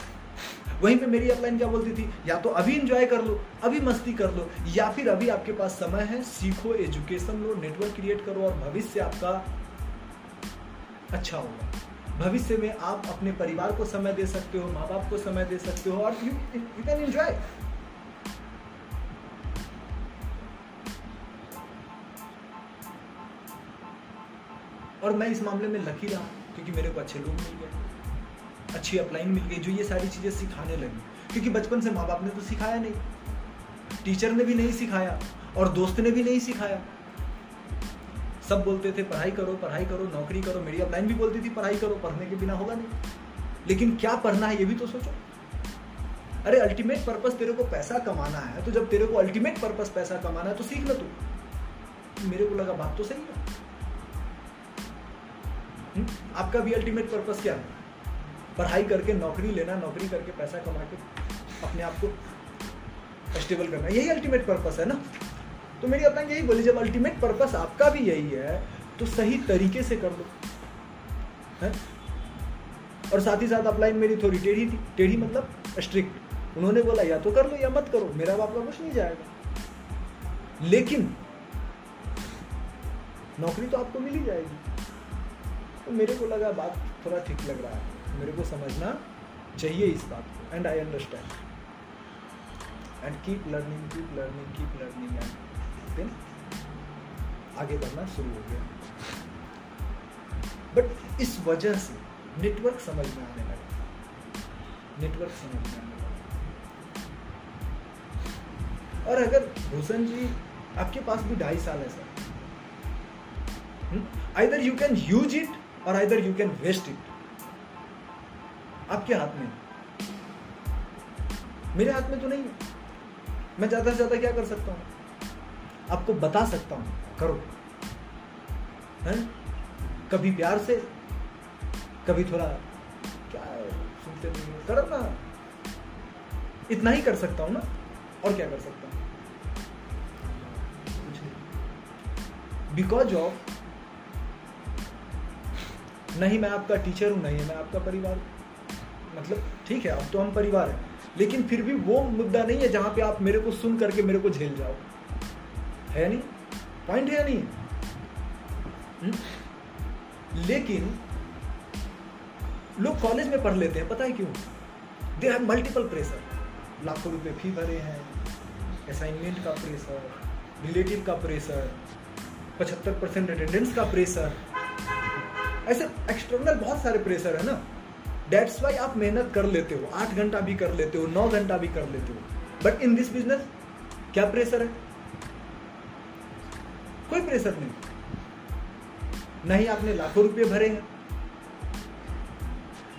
वहीं पे मेरी अपलाइन क्या बोलती थी? या तो अभी इंजॉय कर लो, अभी मस्ती कर लो, या फिर अभी आपके पास समय है, सीखो एजुकेशन लो नेटवर्क क्रिएट करो और भविष्य आपका अच्छा होगा। भविष्य में आप अपने परिवार को समय दे सकते हो, माँ बाप को समय दे सकते हो, और यू यू कैन एंजॉय और मैं इस मामले में लकी रहा, क्योंकि मेरे को अच्छे लोग मिल गए, अच्छी अपलाइन मिल गई, जो ये सारी चीज़ें सिखाने लगी। क्योंकि बचपन से माँ बाप ने तो सिखाया नहीं टीचर ने भी नहीं सिखाया, और दोस्त ने भी नहीं सिखाया। सब बोलते थे, पढ़ाई करो पढ़ाई करो, नौकरी करो मेरी अपलाइन भी बोलती थी, पढ़ाई करो, पढ़ने के बिना होगा नहीं। लेकिन क्या पढ़ना है, ये भी तो सोचो। अरे अल्टीमेट पर्पस तेरे को पैसा कमाना है तो जब तेरे को अल्टीमेट पर्पस पैसा कमाना है तो सीख ले तू। मेरे को लगा बात तो सही है। हम्म? आपका भी अल्टीमेट पर्पस क्या है? पढ़ाई करके नौकरी लेना, नौकरी करके पैसा कमा के अपने आप को स्टेबल करना, यही अल्टीमेट पर्पस है ना? तो मेरी अपना यही बोली, जब अल्टीमेट पर्पस आपका भी यही है तो सही तरीके से कर लो है? और साथ ही साथ अपलाइन मेरी थोड़ी टेढ़ी थी। टेढ़ी मतलब स्ट्रिक्ट उन्होंने बोला, या तो कर लो, या मत करो, मेरा बाप का कुछ नहीं जाएगा। लेकिन नौकरी तो आपको मिल ही जाएगी। तो मेरे को लगा बात थोड़ा ठीक लग रहा है। मेरे को समझना चाहिए इस बात को। And I understand and keep learning keep learning keep learning and then आगे बढ़ना शुरू हो गया। बट इस वजह से नेटवर्क समझ में आने लगा। नेटवर्क समझ में आने लगा। और अगर भूषण जी, आपके पास भी ढाई साल है sir. Either you can use it और either you can waste it आपके हाथ में। मेरे हाथ में तो नहीं। मैं ज़्यादा से ज़्यादा क्या कर सकता हूँ? आपको बता सकता हूँ, करो। है? कभी प्यार से, कभी थोड़ा, क्या सुनते नहीं करो ना इतना ही कर सकता हूँ ना, और क्या कर सकता हूँ? बिकॉज़ ऑफ़ नहीं मैं आपका टीचर हूँ, नहीं मैं आपका परिवार। मतलब ठीक है अब तो हम परिवार हैं, लेकिन फिर भी वो मुद्दा नहीं है जहाँ पे आप मेरे को सुन करके मेरे को झेल जाओ। है या नहीं? पॉइंट है या नहीं? लेकिन, लोग कॉलेज में पढ़ लेते हैं, पता है क्यों? दे हैव मल्टीपल प्रेशर लाखों रुपए फ़ी भरे हैं असाइनमेंट का प्रेशर रिलेटिव का प्रेशर पचहत्तर परसेंट अटेंडेंस का प्रेशर ऐसे एक्सटर्नल बहुत सारे प्रेशर है ना? डेट्स वाई आप मेहनत कर लेते हो, आठ घंटा भी कर लेते हो, नौ घंटा भी कर लेते हो. बट इन दिस बिज़नेस क्या प्रेशर है? कोई प्रेशर नहीं। नहीं आपने लाखों रुपए भरे हैं।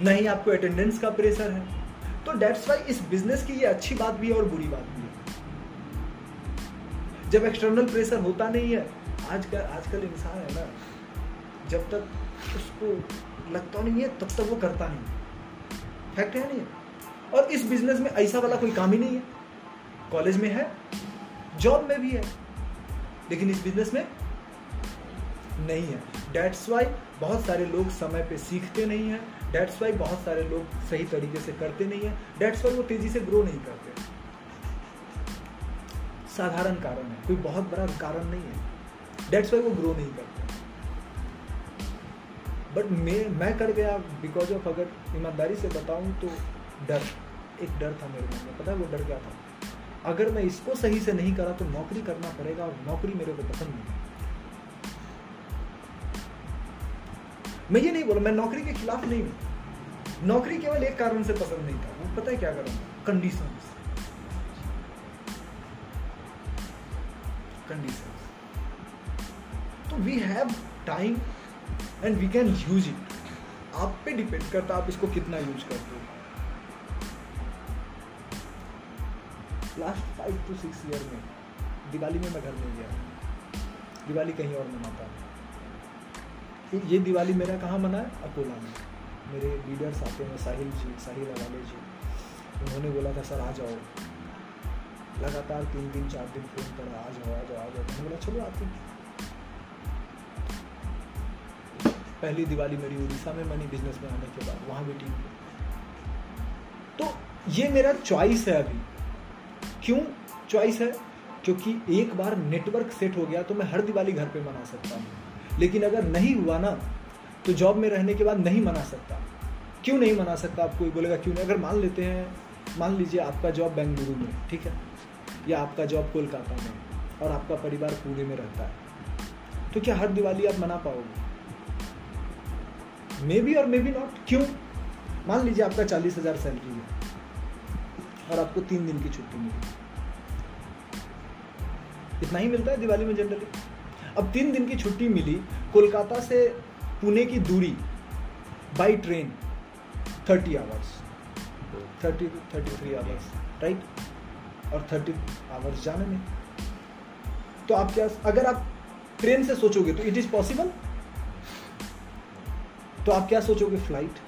नहीं आपको अटेंडेंस का प्रेशर है। तो डेट्स वाई इस बिज़नेस की ये अच्छी बात भी है और बुरी बात भी है। जब एक्सटर्नल प्रेशर होता नहीं है, आजकल आजकल इंसान है ना, जब तक उसको लगता नहीं है, तब तक वो करता नहीं फैक्ट है नहीं और इस बिज़नेस में ऐसा वाला कोई काम ही नहीं है। कॉलेज में है जॉब में भी है। लेकिन इस बिज़नेस में नहीं है। डेट्स वाई बहुत सारे लोग समय पे सीखते नहीं है। डेट्स वाई बहुत सारे लोग सही तरीके से करते नहीं है। डेट्स वाई वो तेज़ी से ग्रो नहीं करते। साधारण कारण है। कोई बहुत बड़ा कारण नहीं है। डेट्स वाई वो ग्रो नहीं करते। बट मैं मैं कर गया बिकॉज़ ऑफ़ अगर ईमानदारी से बताऊँ तो डर, एक डर था मेरे मन में। पता है वो डर क्या था? अगर मैं इसको सही से नहीं करा तो नौकरी करना पड़ेगा और नौकरी मेरे को पसंद नहीं मैं ये नहीं बोला, मैं नौकरी के खिलाफ नहीं हूँ। नौकरी केवल एक कारण से पसंद नहीं था, वो पता है क्या करूँ कंडीशन कंडीशन तो we have time and we can use it आप पे डिपेंड करता आप इसको कितना यूज़ करते हो। Last five to six year में दिवाली में मैं घर नहीं गया। दिवाली कहीं और मनाता हूँ ये दिवाली मेरा कहाँ मना है? अकोला में। मेरे लीडर्स आते हैं साहिल जी, साहिल अवाले जी, उन्होंने बोला था, सर, आ जाओ। लगातार तीन दिन, चार दिन फ़ोन करा, आ जाओ आ जाओ आ जाओ। मैंने बोला, चलो, आते पहली दिवाली मेरी उड़ीसा में, मनी बिज़नेस में आने के बाद वहाँ भी टीम तो ये मेरा चॉइस है अभी। क्यों चॉइस है? क्योंकि एक बार नेटवर्क सेट हो गया तो मैं हर दिवाली घर पे मना सकता हूँ। लेकिन अगर नहीं हुआ ना तो जॉब में रहने के बाद नहीं मना सकता। क्यों नहीं मना सकता? आप कोई बोलेगा, क्यों नहीं? अगर मान लेते हैं, मान लीजिए आपका जॉब बेंगलुरु में, ठीक है? या आपका जॉब कोलकाता में, और आपका परिवार पुणे में रहता है तो क्या हर दिवाली आप मना पाओगे? मे बी और मे बी नॉट क्यों? मान लीजिए आपका चालीस हज़ार सैलरी और आपको तीन दिन की छुट्टी मिली। इतना ही मिलता है दिवाली में जनरली अब तीन दिन की छुट्टी मिली, कोलकाता से पुणे की दूरी by train thirty hours thirty thirty three hours right और थर्टी आवर्स जाने में। तो आप क्या, अगर आप ट्रेन से सोचोगे तो इट इज़ पॉसिबल तो आप क्या सोचोगे? फ़्लाइट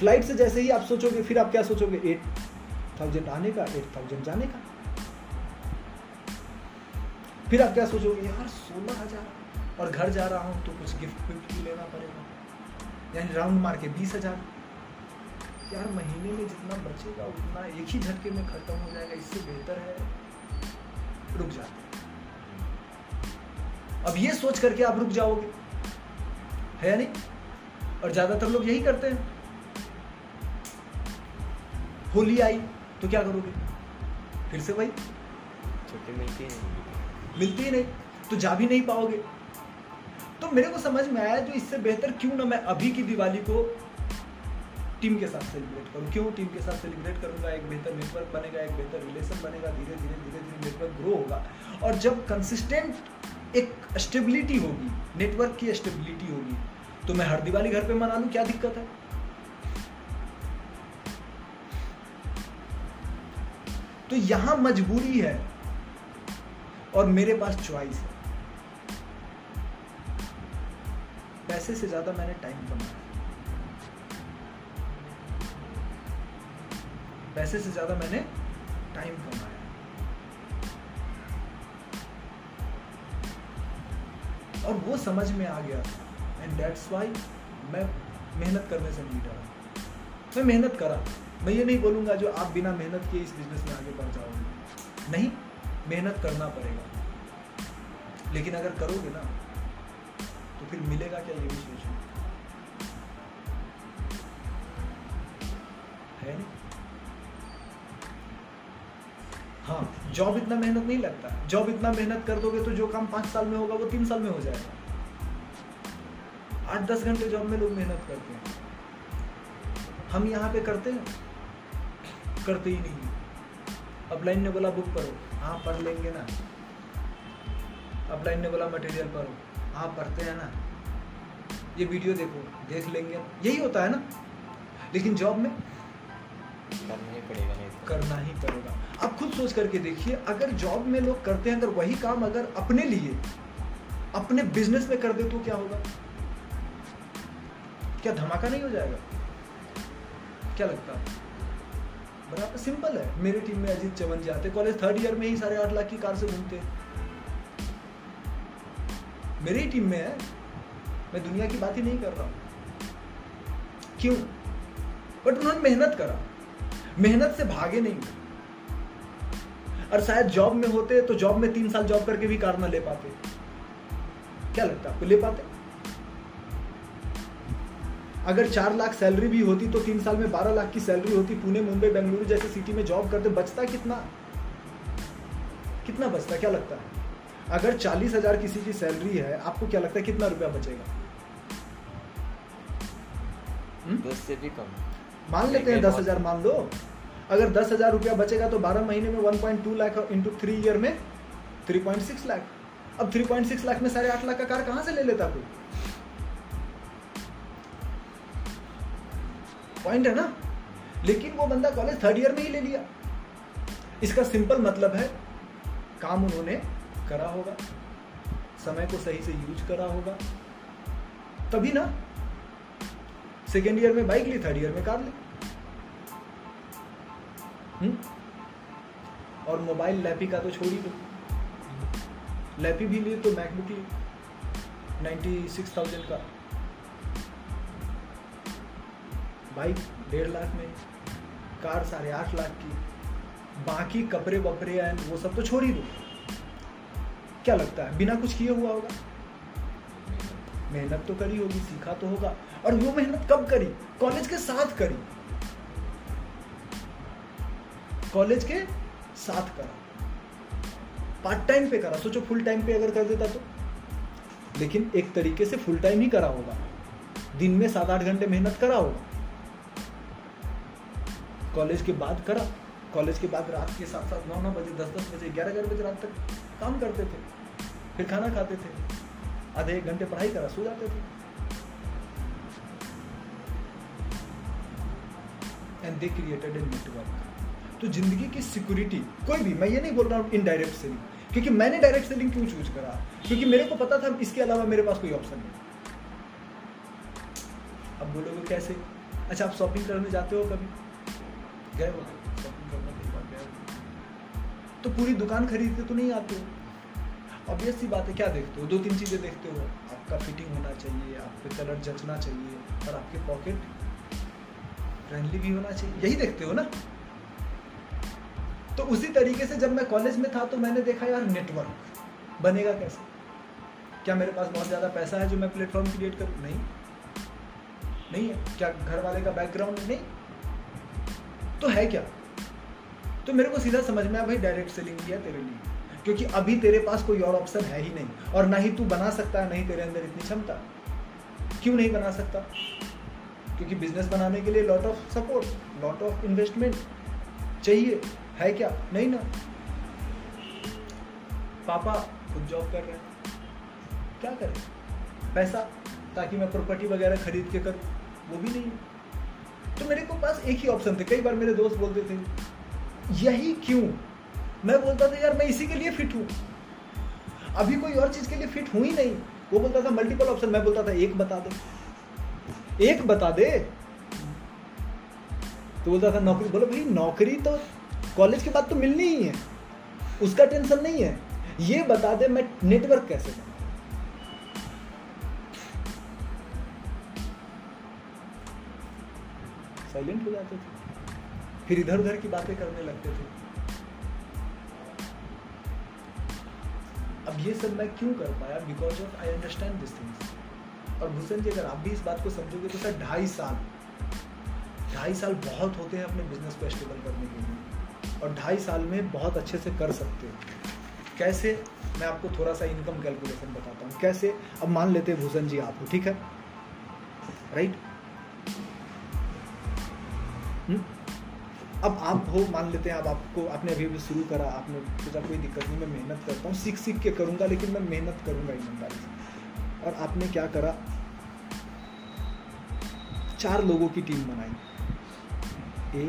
फ़्लाइट से जैसे ही आप सोचोगे, फिर आप क्या सोचोगे? एट थाउज़ेंड आने का, एट थाउज़ेंड जाने का। फिर आप क्या सोचोगे? यार, सोलह हज़ार। और घर जा रहा हूँ तो कुछ गिफ्ट विफ्ट भी लेना पड़ेगा। यानी राउंड मार के बीस हज़ार। यार, महीने में जितना बचेगा, उतना एक ही झटके में खत्म हो जाएगा। इससे बेहतर है, रुक जाते अब ये सोच करके आप रुक जाओगे। है या नहीं? और ज़्यादातर लोग यही करते हैं। होली आई तो क्या करोगे? फिर से वही छुट्टी मिलती है मिलती ही नहीं तो जा भी नहीं पाओगे। तो मेरे को समझ में आया जो इससे बेहतर क्यों ना मैं अभी की दिवाली को टीम के साथ सेलिब्रेट करूँ। क्यों टीम के साथ सेलिब्रेट करूँगा? एक बेहतर नेटवर्क बनेगा एक बेहतर रिलेशन बनेगा धीरे धीरे धीरे धीरे नेटवर्क ग्रो होगा। और जब कंसिस्टेंट एक स्टेबिलिटी होगी नेटवर्क की स्टेबिलिटी होगी तो मैं हर दिवाली घर पे मना लूँ क्या दिक्कत है? तो यहाँ मजबूरी है और मेरे पास चॉइस है। पैसे से ज़्यादा मैंने टाइम कमाया। पैसे से ज़्यादा मैंने टाइम कमाया। और वो समझ में आ गया एंड डेट्स वाई मैं मेहनत करने से नहीं डरा। मैं मेहनत करा। मैं ये नहीं बोलूँगा जो आप बिना मेहनत किए इस बिज़नेस में आगे बढ़ जाओगे। नहीं, मेहनत करना पड़ेगा। लेकिन अगर करोगे ना तो फिर मिलेगा क्या ये भी है नहीं? हाँ जॉब इतना मेहनत नहीं लगता। जॉब इतना मेहनत कर दोगे तो जो काम पाँच साल में होगा, वो तीन साल में हो जाएगा। आठ दस घंटे जॉब में लोग मेहनत करते हैं। हम यहाँ पे करते हैं। करते ही नहीं। अपलाइन ने बोला बुक पढ़ो। हाँ पढ़ लेंगे ना। अपलाइन ने बोला मटेरियल पढ़ो। हाँ पढ़ते हैं ना। ये वीडियो देखो देख लेंगे। यही होता है ना। लेकिन जॉब में करना ही पड़ेगा नहीं करना ही पड़ेगा। आप खुद सोच करके देखिए अगर जॉब में लोग करते हैं अगर वही काम अगर अपने लिए अपने बिज़नेस में कर दे तो क्या होगा? क्या धमाका नहीं हो जाएगा? क्या लगता है? बराबर सिंपल है। मेरी टीम में अजीत चवन जी आते कॉलेज थर्ड ईयर में ही साढ़े आठ लाख की कार से घूमते। मेरी टीम में है, मैं दुनिया की बात ही नहीं कर रहा क्यों? बट उन्होंने मेहनत करा। मेहनत से भागे नहीं। और शायद जॉब में होते तो जॉब में तीन साल जॉब करके भी कार ना ले पाते। क्या लगता है आपको, ले पाते? अगर चार लाख सैलरी भी होती तो तीन साल में बारह लाख की सैलरी होती पुणे मुंबई बेंगलुरु जैसे सिटी में जॉब करते बचता कितना? कितना बचता? क्या लगता है? अगर चालीस हज़ार किसी की सैलरी है आपको क्या लगता है कितना रुपया बचेगा? हम्म? दस से भी कम। मान लेते हैं दस हज़ार मान लो। अगर दस हज़ार रुपया बचेगा तो बारह महीने में one point two lakh into three year में थ्री पॉइंट सिक्स लाख अब थ्री पॉइंट सिक्स लाख में साढ़े आठ लाख का कार कहाँ से ले लेता कोई? पॉइंट है ना? लेकिन वो बंदा कॉलेज थर्ड ईयर में ही ले लिया। इसका सिंपल मतलब है, काम उन्होंने करा होगा, समय को सही से यूज़ करा होगा। तभी ना सेकेंड ईयर में बाइक ली थर्ड ईयर में कार ली। हम्म? और मोबाइल लैपी का तो छोड़ ही दो। लैपी भी ली तो मैकबुक ली। नाइन्टी सिक्स थाउज़ेंड का। बाइक डेढ़ लाख में, कार साढ़े आठ लाख की, बाकी कपड़े वपरे एंड वो सब तो छोड़ ही दो। क्या लगता है? बिना कुछ किए हुआ होगा? मेहनत तो करी होगी, सीखा तो होगा। और वो मेहनत कब करी? कॉलेज के साथ करी। कॉलेज के साथ करा। पार्ट टाइम पे करा। सोचो फुल टाइम पे अगर कर देता तो। लेकिन एक तरीके से फुल टाइम ही करा होगा। दिन में सात आठ घंटे मेहनत करा होगा। कॉलेज के बाद करा। कॉलेज के बाद रात के साथ साथ नौ नौ बजे, दस दस बजे, ग्यारह ग्यारह बजे रात तक काम करते थे। फिर खाना खाते थे। आधे एक घंटे पढ़ाई करा, सो जाते थे। And they created a network तो ज़िंदगी की सिक्योरिटी कोई भी, मैं ये नहीं बोल रहा हूँ इनडायरेक्ट सेलिंग क्योंकि मैंने डायरेक्ट सेलिंग क्यों चूज़ करा? क्योंकि मेरे को पता था इसके अलावा मेरे पास कोई ऑप्शन नहीं। अब बोलोगे कैसे? अच्छा आप शॉपिंग करने जाते हो कभी? गए हो शॉपिंग करने कई बार गए तो पूरी दुकान खरीदते तो नहीं आते हो? ऑब्वियस सी बात है, क्या देखते हो? दो तीन चीज़ें देखते हो। आपका फिटिंग होना चाहिए आप पे कलर जचना चाहिए और आपके पॉकेट फ्रेंडली भी होना चाहिए। यही देखते हो ना? तो उसी तरीके से जब मैं कॉलेज में था तो मैंने देखा, यार नेटवर्क बनेगा कैसे? क्या मेरे पास बहुत ज़्यादा पैसा है जो मैं प्लेटफॉर्म क्रिएट करूँ? नहीं। नहीं है। क्या घर वाले का बैकग्राउंड नहीं। तो है क्या? तो मेरे को सीधा समझ में आया, भाई डायरेक्ट सेलिंग किया तेरे लिए. क्योंकि अभी तेरे पास कोई और ऑप्शन है ही नहीं। और ना ही तू बना सकता है नहीं तेरे अंदर इतनी क्षमता। क्यों नहीं बना सकता? क्योंकि बिज़नेस बनाने के लिए lot of support lot of investment चाहिए। है क्या? नहीं ना। पापा, खुद जॉब कर रहे हैं। क्या करें? पैसा, ताकि मैं प्रॉपर्टी वगैरह खरीद के करूँ। वो भी नहीं तो मेरे को पास एक ही ऑप्शन थे। कई बार मेरे दोस्त बोलते थे, यही क्यों? मैं बोलता था, यार, मैं इसी के लिए फिट हूँ। अभी कोई और चीज़ के लिए फिट हूँ ही नहीं। वो बोलता था मल्टीपल ऑप्शन मैं बोलता था, एक बता दे। एक बता दे? तो बोलता था, नौकरी बोलो, भाई, नौकरी तो कॉलेज के बाद तो मिलनी ही है। उसका टेंशन नहीं है। ये बता दे मैं नेटवर्क कैसे बनाऊँ साइलेंट हो जाते थे। फिर इधर उधर की बातें करने लगते थे। अब ये सब मैं क्यों कर पाया? Because of I understand this things और भूषण जी, अगर आप भी इस बात को समझोगे तो सर ढाई साल ढाई साल बहुत होते हैं अपने बिज़नेस को स्टेबल करने के लिए। और ढाई साल में बहुत अच्छे से कर सकते हो। कैसे? मैं आपको थोड़ा सा इनकम कैलकुलेशन बताता हूँ। कैसे? अब मान लेते हैं भूषण जी आप हो, ठीक है? Right hmm? अब आप हो मान लेते हैं अब आपको आपने अभी अभी शुरू करा आपने सोचा कोई दिक्कत नहीं मैं मेहनत करता हूँ सीख सीख के करूँगा लेकिन मैं मेहनत करूँगा ईमानदारी से और आपने क्या करा? चार लोगों की टीम बनाई। ए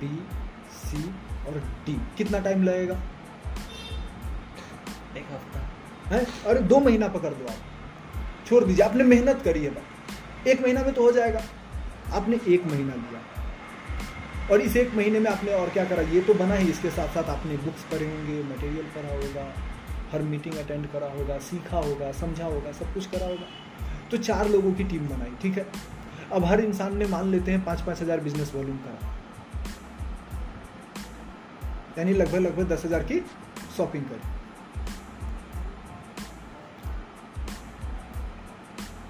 बी सी और डी। कितना टाइम लगेगा? एक हफ़्ता। है? अरे दो महीना पकड़ दो आप। छोड़ दीजिए आपने मेहनत करी है। एक महीना में तो हो जाएगा। आपने एक महीना लिया और इस एक महीने में आपने और क्या करा? ये तो बना ही, इसके साथ साथ आपने बुक्स पढ़े होंगे मटेरियल पढ़ा होगा, हर मीटिंग अटेंड करा होगा, सीखा होगा, समझा होगा, सब कुछ करा होगा। तो चार लोगों की टीम बनाई, ठीक है? अब हर इंसान ने मान लेते हैं पाँच पाँच हज़ार बिज़नेस वॉल्यूम करा। यानी लगभग लगभग दस हज़ार की शॉपिंग करी।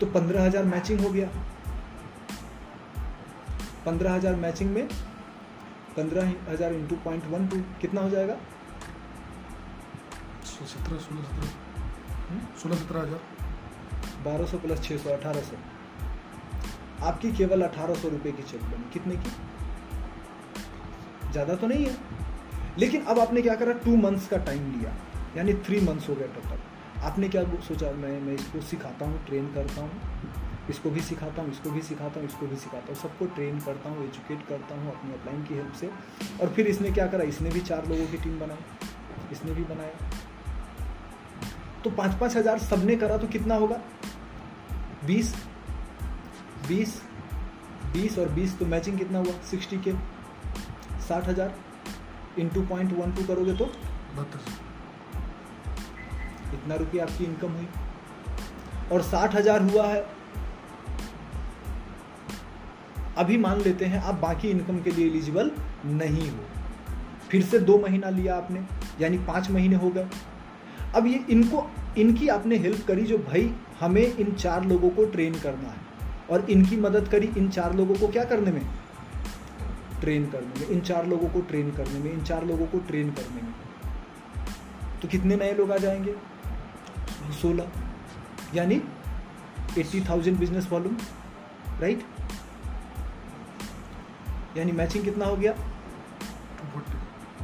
तो पंद्रह हज़ार मैचिंग हो गया। पंद्रह हज़ार मैचिंग में पंद्रह हज़ार इंटू पॉइंट वन टू कितना हो जाएगा? सत्रह सोलह सत्रह। सोलह सत्रह हज़ार। बारह सौ प्लस छः सौ अठारह सौ। आपकी केवल अठारह सौ रुपये की चेक बनी। कितने की? ज़्यादा तो नहीं है। लेकिन अब आपने क्या करा? टू मंथ्स का टाइम लिया। यानी थ्री मंथ्स हो गया टोटल आपने क्या सोचा? मैं मैं इसको सिखाता हूँ ट्रेन करता हूँ। इसको भी सिखाता हूँ इसको भी सिखाता हूँ इसको भी सिखाता हूँ। सबको ट्रेन करता हूँ एजुकेट करता हूँ अपनी अपलाइन की हेल्प से। और फिर इसने क्या करा? इसने भी चार लोगों की टीम बनाई। इसने भी बनाया तो पाँच पाँच हज़ार सबने करा तो कितना होगा? बीस। बीस। बीस और बीस तो मैचिंग कितना हुआ? सिक्सटी के साठ हज़ार। इंटू पॉइंट वन टू करोगे तो? बत्तीस इतना रुपये आपकी इनकम हुई। और साठ हज़ार हुआ है अभी मान लेते हैं आप बाकी इनकम के लिए एलिजिबल नहीं हो। फिर से दो महीना लिया आपने, यानी पाँच महीने हो गए। अब ये इनको, इनकी आपने हेल्प करी जो भाई हमें इन चार लोगों को ट्रेन करना है। और इनकी मदद करी इन चार लोगों को क्या करने में? ट्रेन करने में, इन चार लोगों को ट्रेन करने में, इन चार लोगों को ट्रेन करने में। तो कितने नए लोग आ जाएँगे? सोलह। यानी eighty thousand business volume, right? यानी मैचिंग कितना हो गया?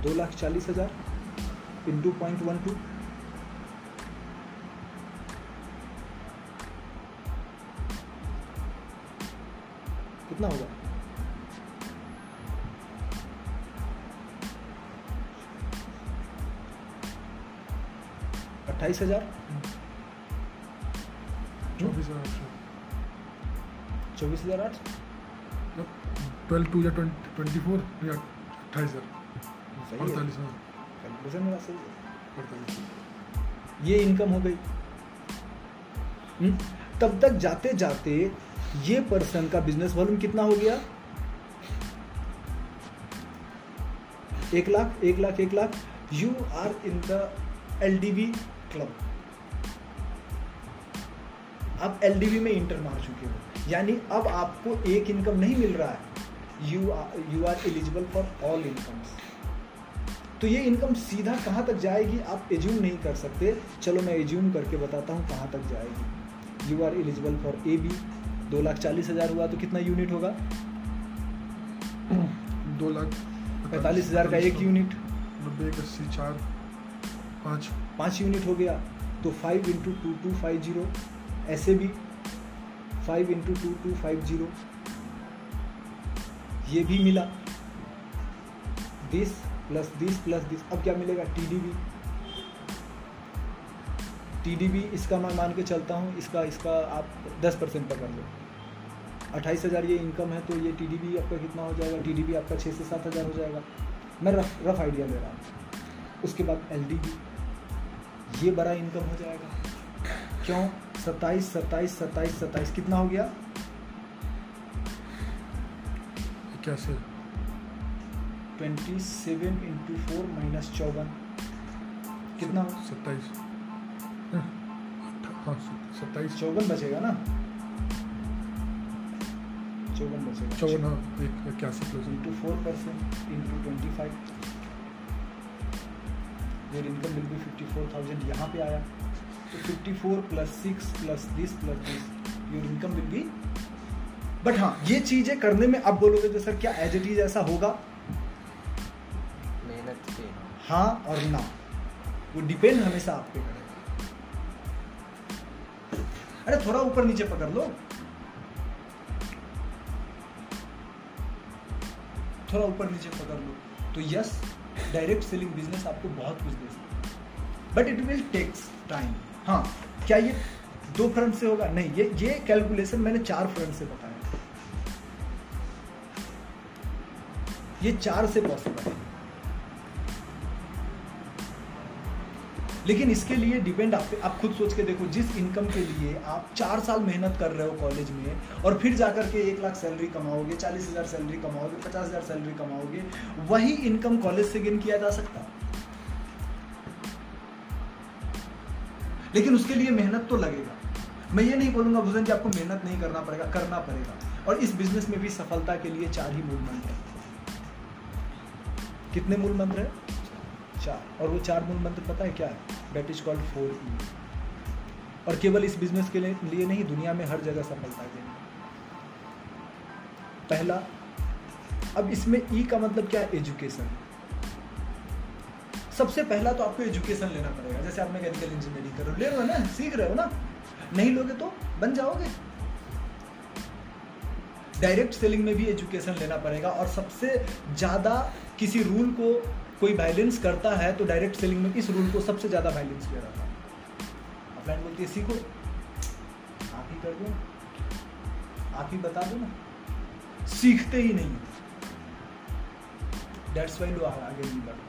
दो लाख चालीस हज़ार इंटू पॉइंट वन टू कितना होगा? अट्ठाईस हज़ार। चौबीस हज़ार चौबीस हज़ार आठ। ट्वेल्व टू या ट्वेंटी फोर या अट्ठाईस हज़ार। अड़तालीस हाँ। कैलकुलेशन मेरा सही है। अड़तालीस ये इनकम हो गई। हम्म? तब तक जाते जाते ये पर्सन का बिज़नेस वॉल्यूम कितना हो गया? एक लाख एक लाख एक lakh. You are in the L club आप एल में इंटर मार चुके हो। यानी अब आपको एक इनकम नहीं मिल रहा है। You are you are eligible for all incomes तो ये इनकम सीधा कहाँ तक जाएगी आप एज्यूम नहीं कर सकते। चलो मैं एज्यूम करके बताता हूँ कहाँ तक जाएगी। You are eligible for A B दो लाख चालीस हज़ार हुआ तो कितना यूनिट होगा? दो लाख पैंतालीस हज़ार का एक यूनिट नब्बे एक अस्सी चार पाँच। पाँच यूनिट हो गया। तो five into two two five zero ऐसे भी five into two two five zero ये भी मिला। This plus this plus this अब क्या मिलेगा? T D B T D B इसका मैं मान के चलता हूँ। इसका इसका आप दस परसेंट पकड़ लो। अट्ठाईस हज़ार ये इनकम है तो ये टी डी बी आपका कितना हो जाएगा? टी डी बी आपका छः से सात हज़ार हो जाएगा। मैं रफ रफ आइडिया ले रहा हूँ। उसके बाद एल डी बी ये बड़ा इनकम हो जाएगा। क्यों? सत्ताईस सत्ताईस सत्ताईस सत्ताईस। कितना हो गया? कैसे twenty seven into four minus चौवन। कितना? सत्ताईस। हाँ सत्ताईस। चौवन बचेगा ना? चौवन बचेगा। चौवन हाँ एक इक्यासी plus into four percent into twenty five your income will be fifty four thousand यहाँ पे आया। तो fifty four plus six plus this plus this your income will be but हाँ ये चीज़ें करने में अब बोलोगे तो सर क्या एज इट इज़ ऐसा होगा? मेहनत पे हाँ और ना। वो डिपेंड हमेशा आप पे करेगा। अरे थोड़ा ऊपर नीचे पकड़ लो। थोड़ा ऊपर नीचे पकड़ लो। तो यस डायरेक्ट सेलिंग बिज़नेस आपको बहुत कुछ दे सकता है। But it will takes time हाँ क्या ये दो फ्रंट से होगा? नहीं, ये ये कैलकुलेशन मैंने चार फ्रंट से बताया। ये चार से पॉसिबल है। लेकिन इसके लिए डिपेंड आप आप खुद सोच के देखो, जिस इनकम के लिए आप चार साल मेहनत कर रहे हो कॉलेज में और फिर जाकर के एक लाख सैलरी कमाओगे, चालीस हज़ार सैलरी कमाओगे, पचास हज़ार सैलरी कमाओगे, वही इनकम कॉलेज से गेन किया जा सकता। लेकिन उसके लिए मेहनत तो लगेगा। मैं ये नहीं बोलूँगा भूषण जी, आपको मेहनत नहीं करना पड़ेगा करना पड़ेगा। और इस बिज़नेस में भी सफलता के लिए चार ही मूल मंत्र है। कितने मूल मंत्र है? चार। और वो चार मूल मंत्र पता है क्या है? That is called four E और केवल इस बिज़नेस के लिए नहीं, दुनिया में हर जगह सफलता के लिए। पहला, अब इसमें ई का मतलब क्या है? एजुकेशन सबसे पहला तो आपको एजुकेशन लेना पड़ेगा। जैसे आप मैकेनिकल इंजीनियरिंग कर। रहे हो ले रहे हो ना? सीख रहे हो ना? नहीं लोगे तो बन जाओगे। डायरेक्ट सेलिंग में भी एजुकेशन लेना पड़ेगा और सबसे ज़्यादा किसी रूल को कोई वायलेंस करता है तो डायरेक्ट सेलिंग में इस रूल को सबसे ज़्यादा वायलेंस किया जाता है। अपलाइन बोलती है, सीखो। आप ही कर दो। आप ही बता दो ना। सीखते ही नहीं। डेट्स वाई लोग आगे नहीं बढ़ते।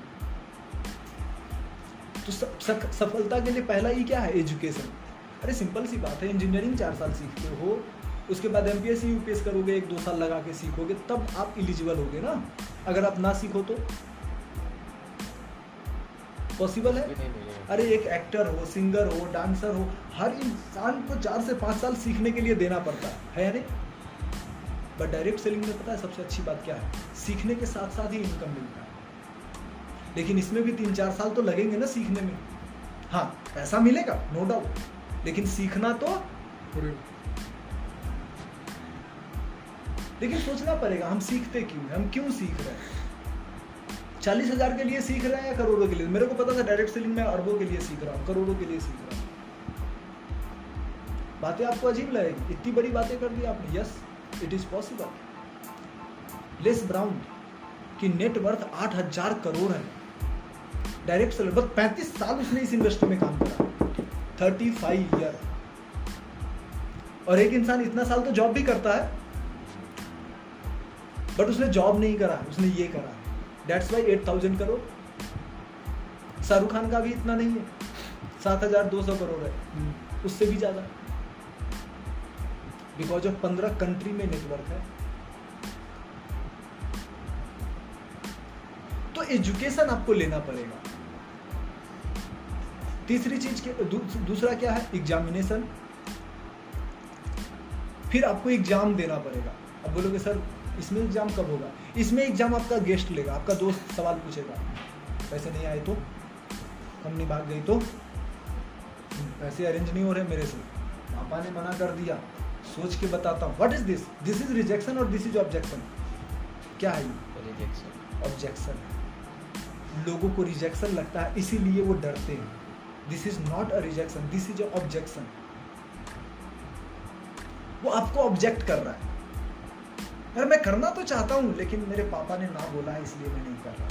तो सफलता के लिए पहला ही क्या है? एजुकेशन अरे सिंपल सी बात है इंजीनियरिंग चार साल सीखते हो उसके बाद एम पी एस यूपीएस करोगे एक दो साल लगा के सीखोगे तब आप इलिजिबल होगे ना अगर आप ना सीखो तो। पॉसिबल है? नहीं, नहीं, नहीं। अरे एक एक्टर हो सिंगर हो डांसर हो हर इंसान को चार से पाँच साल सीखने के लिए देना पड़ता है है या नहीं? बट डायरेक्ट सेलिंग में पता है सबसे अच्छी बात क्या है? सीखने के साथ साथ ही इनकम मिलता है। लेकिन इसमें भी तीन चार साल तो लगेंगे ना सीखने में। हाँ पैसा मिलेगा नो डाउट लेकिन सीखना तो लेकिन सोचना पड़ेगा, हम सीखते क्यों हम क्यों सीख रहे हैं? चालीस हज़ार के लिए सीख रहे हैं या करोड़ों के लिए? मेरे को पता था डायरेक्ट सेलिंग में अरबों के लिए सीख रहा हूँ, करोड़ों के लिए सीख रहा हूँ। बातें आपको अजीब लगेगी। इतनी बड़ी बातें कर दी आपने। Yes it is possible Les Brown की नेटवर्थ आठ हज़ार करोड़ है। डायरेक्ट सेलर बस पैंतीस साल उसने इस इंडस्ट्री में काम करा थर्टी फाइव ईयर और एक इंसान इतना साल तो जॉब भी करता है बट उसने जॉब नहीं करा उसने ये करा। That's why eight thousand crore. Shahrukh Khan का भी इतना नहीं है। सात हज़ार दो सौ करोड़ है। उससे भी ज़्यादा। बिकॉज़ ऑफ़ पंद्रह कंट्री में नेटवर्क है। तो एजुकेशन आपको लेना पड़ेगा। तीसरी चीज़ के दू, दूसरा क्या है? एग्जामिनेशन फिर आपको एग्ज़ाम देना पड़ेगा। अब बोलोगे सर इसमें एग्ज़ाम कब होगा? इसमें एग्ज़ाम आपका गेस्ट लेगा आपका दोस्त सवाल पूछेगा। पैसे नहीं आए तो? कंपनी भाग गई तो? पैसे अरेंज नहीं हो रहे मेरे से। पापा ने मना कर दिया। सोच के बताता हूँ। What is this this is rejection और दिस इज़ ऑब्जेक्शन क्या है रिजेक्शन ऑब्जेक्शन लोगों को रिजेक्शन लगता है इसीलिए वो डरते हैं। This is not a rejection this is objection वो आपको ऑब्जेक्ट कर रहा है। यार मैं करना तो चाहता हूँ, लेकिन मेरे पापा ने ना बोला है इसलिए मैं नहीं कर रहा।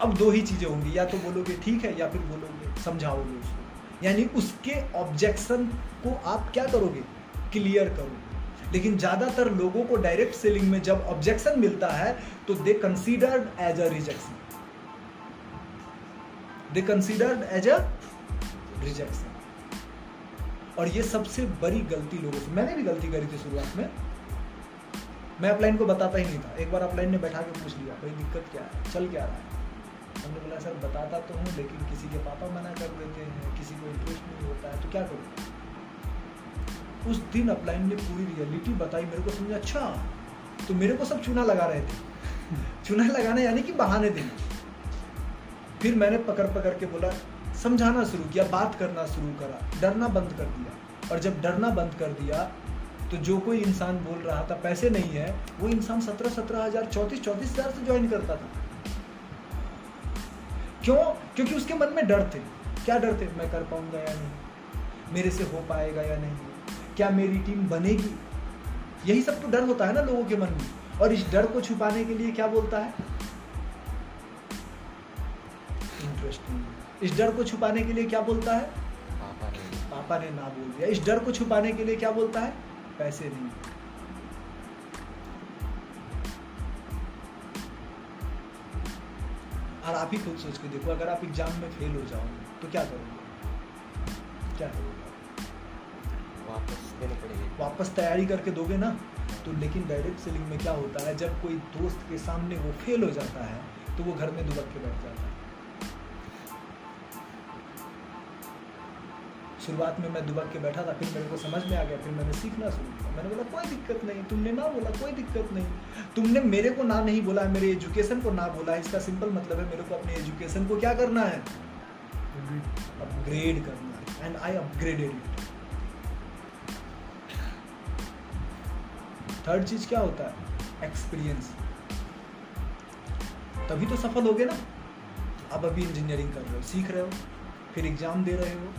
अब दो ही चीज़ें होंगी। या तो बोलोगे ठीक है, या फिर बोलोगे, समझाओगे उसको। यानी उसके ऑब्जेक्शन को आप क्या करोगे? क्लियर करोगे। लेकिन ज़्यादातर लोगों को डायरेक्ट सेलिंग में जब ऑब्जेक्शन मिलता है तो they considered as a rejection they considered as a rejection और ये सबसे बड़ी गलती लोगों से मैंने भी गलती करी थी शुरुआत में। मैं अपलाइन को बताता ही नहीं था। एक बार अपलाइन ने बैठा के पूछ लिया, भाई, दिक्कत क्या है? चल क्या रहा है? हमने बोला, सर, बताता तो हूँ, लेकिन किसी के पापा मना कर देते हैं, किसी को इंटरेस्ट नहीं होता है तो क्या करूँ? उस दिन अपलाइन ने पूरी रियलिटी बताई मेरे को, समझा? अच्छा तो मेरे को सब चूना लगा रहे थे। चूना लगाना यानी कि बहाने देना। फिर मैंने पकड़ पकड़ के बोला, समझाना शुरू किया, बात करना शुरू करा, डरना बंद कर दिया। और जब डरना बंद कर दिया तो जो कोई इंसान बोल रहा था, पैसे नहीं है, वो इंसान सत्रह सत्रह हज़ार चौंतीस चौंतीस हज़ार से ज्वाइन करता था। क्यों? क्योंकि उसके मन में डर थे। क्या डर थे? मैं कर पाऊँगा या नहीं? मेरे से हो पाएगा या नहीं? क्या मेरी टीम बनेगी? यही सब तो डर होता है ना लोगों के मन में। और इस डर को छुपाने के लिए क्या बोलता है? इंटरेस्टिंग इस डर को छुपाने के लिए क्या बोलता है? पापा ने। पापा ने ना बोल दिया। इस डर को छुपाने के लिए क्या बोलता है? पैसे नहीं। और आप ही खुद सोच के देखो अगर आप एग्ज़ाम में फेल हो जाओगे तो क्या करोगे? क्या करोगे? वापस देनी पड़ेगी। वापस तैयारी करके दोगे ना तो लेकिन डायरेक्ट सेलिंग में क्या होता है? जब कोई दोस्त के सामने वो फेल हो जाता है तो वो घर में दुबक के बैठ जाता है। शुरुआत में मैं दुबक के बैठा था, फिर मेरे को समझ में आ गया, फिर मैंने सीखना शुरू किया। मैंने बोला, कोई दिक्कत नहीं, तुमने ना बोला, कोई दिक्कत नहीं। तुमने मेरे को ना नहीं बोला, मेरे एजुकेशन को ना बोला, इसका सिंपल मतलब है मेरे को अपने एजुकेशन को क्या करना है? अपग्रेड करना है and I upgraded it third चीज़ क्या होता है? एक्सपीरियंस तभी तो सफल होगे ना। अब अभी इंजीनियरिंग कर रहे हो, सीख रहे हो, फिर एग्ज़ाम दे रहे हो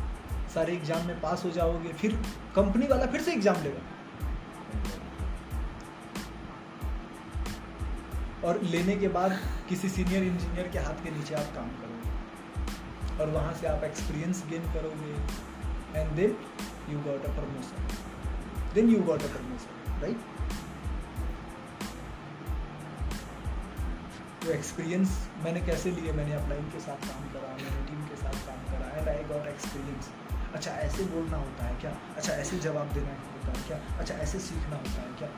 सारे एग्ज़ाम में पास हो जाओगे, फिर कंपनी वाला फिर से एग्ज़ाम लेगा। और लेने के बाद किसी सीनियर इंजीनियर के हाथ के नीचे आप काम करोगे। और वहाँ से आप एक्सपीरियंस गेन करोगे। And then you got a promotion then you got a promotion right तो एक्सपीरियंस मैंने कैसे लिए? मैंने अपलाइन के साथ काम करा, मैंने टीम के साथ काम करा एंड आई गॉट एक्सपीरियंस अच्छा ऐसे बोलना होता है क्या? अच्छा ऐसे जवाब देना होता है क्या? अच्छा ऐसे सीखना होता है क्या?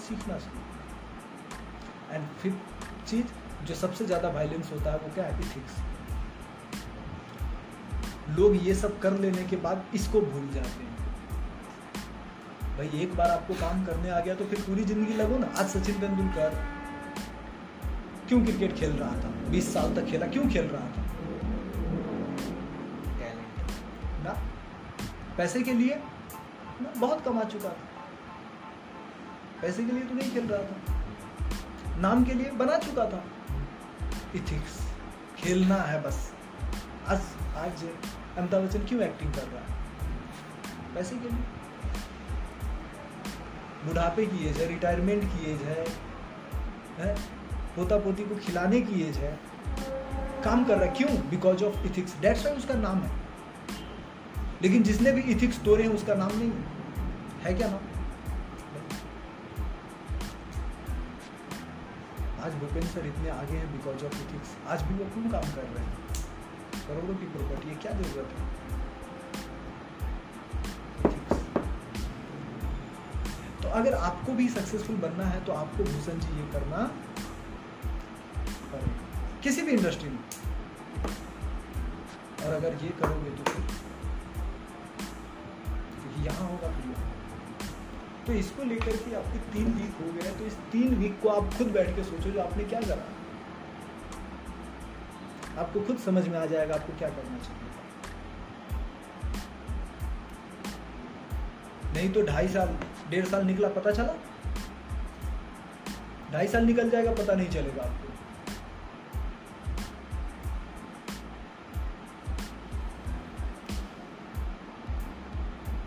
सीखना सीखना एंड फिफ्थ चीज़ जो सबसे ज़्यादा वायलेंस होता है वो क्या है? इथिक्स लोग ये सब कर लेने के बाद इसको भूल जाते हैं। भाई, एक बार आपको काम करने आ गया तो फिर पूरी ज़िंदगी लगो ना। आज सचिन तेंदुलकर क्यों क्रिकेट खेल रहा था? 20 साल तक खेला, क्यों खेल रहा था? पैसे के लिए? ना बहुत कमा चुका था। पैसे के लिए तो नहीं खेल रहा था। नाम के लिए बना चुका था। इथिक्स खेलना है बस। आज आज अमिताभ बच्चन क्यों एक्टिंग कर रहा है? पैसे के लिए। बुढ़ापे की एज है रिटायरमेंट की एज है, है? पोता पोती को खिलाने की एज है। काम कर रहा है। क्यों? Because of ethics that's why उसका नाम है। लेकिन जिसने भी इथिक्स तोड़े हैं, उसका नाम नहीं है। क्या नाम? आज भूपेंद्र सर इतने आगे हैं बिकॉज़ ऑफ़ इथिक्स आज भी वो क्यों काम कर रहे हैं? करोड़ों की प्रॉपर्टी क्या ज़रूरत है? तो अगर आपको भी सक्सेसफुल बनना है तो आपको भूषण जी ये करना किसी भी इंडस्ट्री में। और अगर ये करोगे तो फिर यहाँ होगा फिर यहाँ। तो इसको लेकर के आपके तीन वीक हो गए तो इस तीन वीक को आप खुद बैठ के सोचो जो आपने क्या करा। आपको खुद समझ में आ जाएगा आपको क्या करना चाहिए। नहीं तो ढाई साल, डेढ़ साल निकला, पता चला? ढाई साल निकल जाएगा, पता नहीं चलेगा आपको।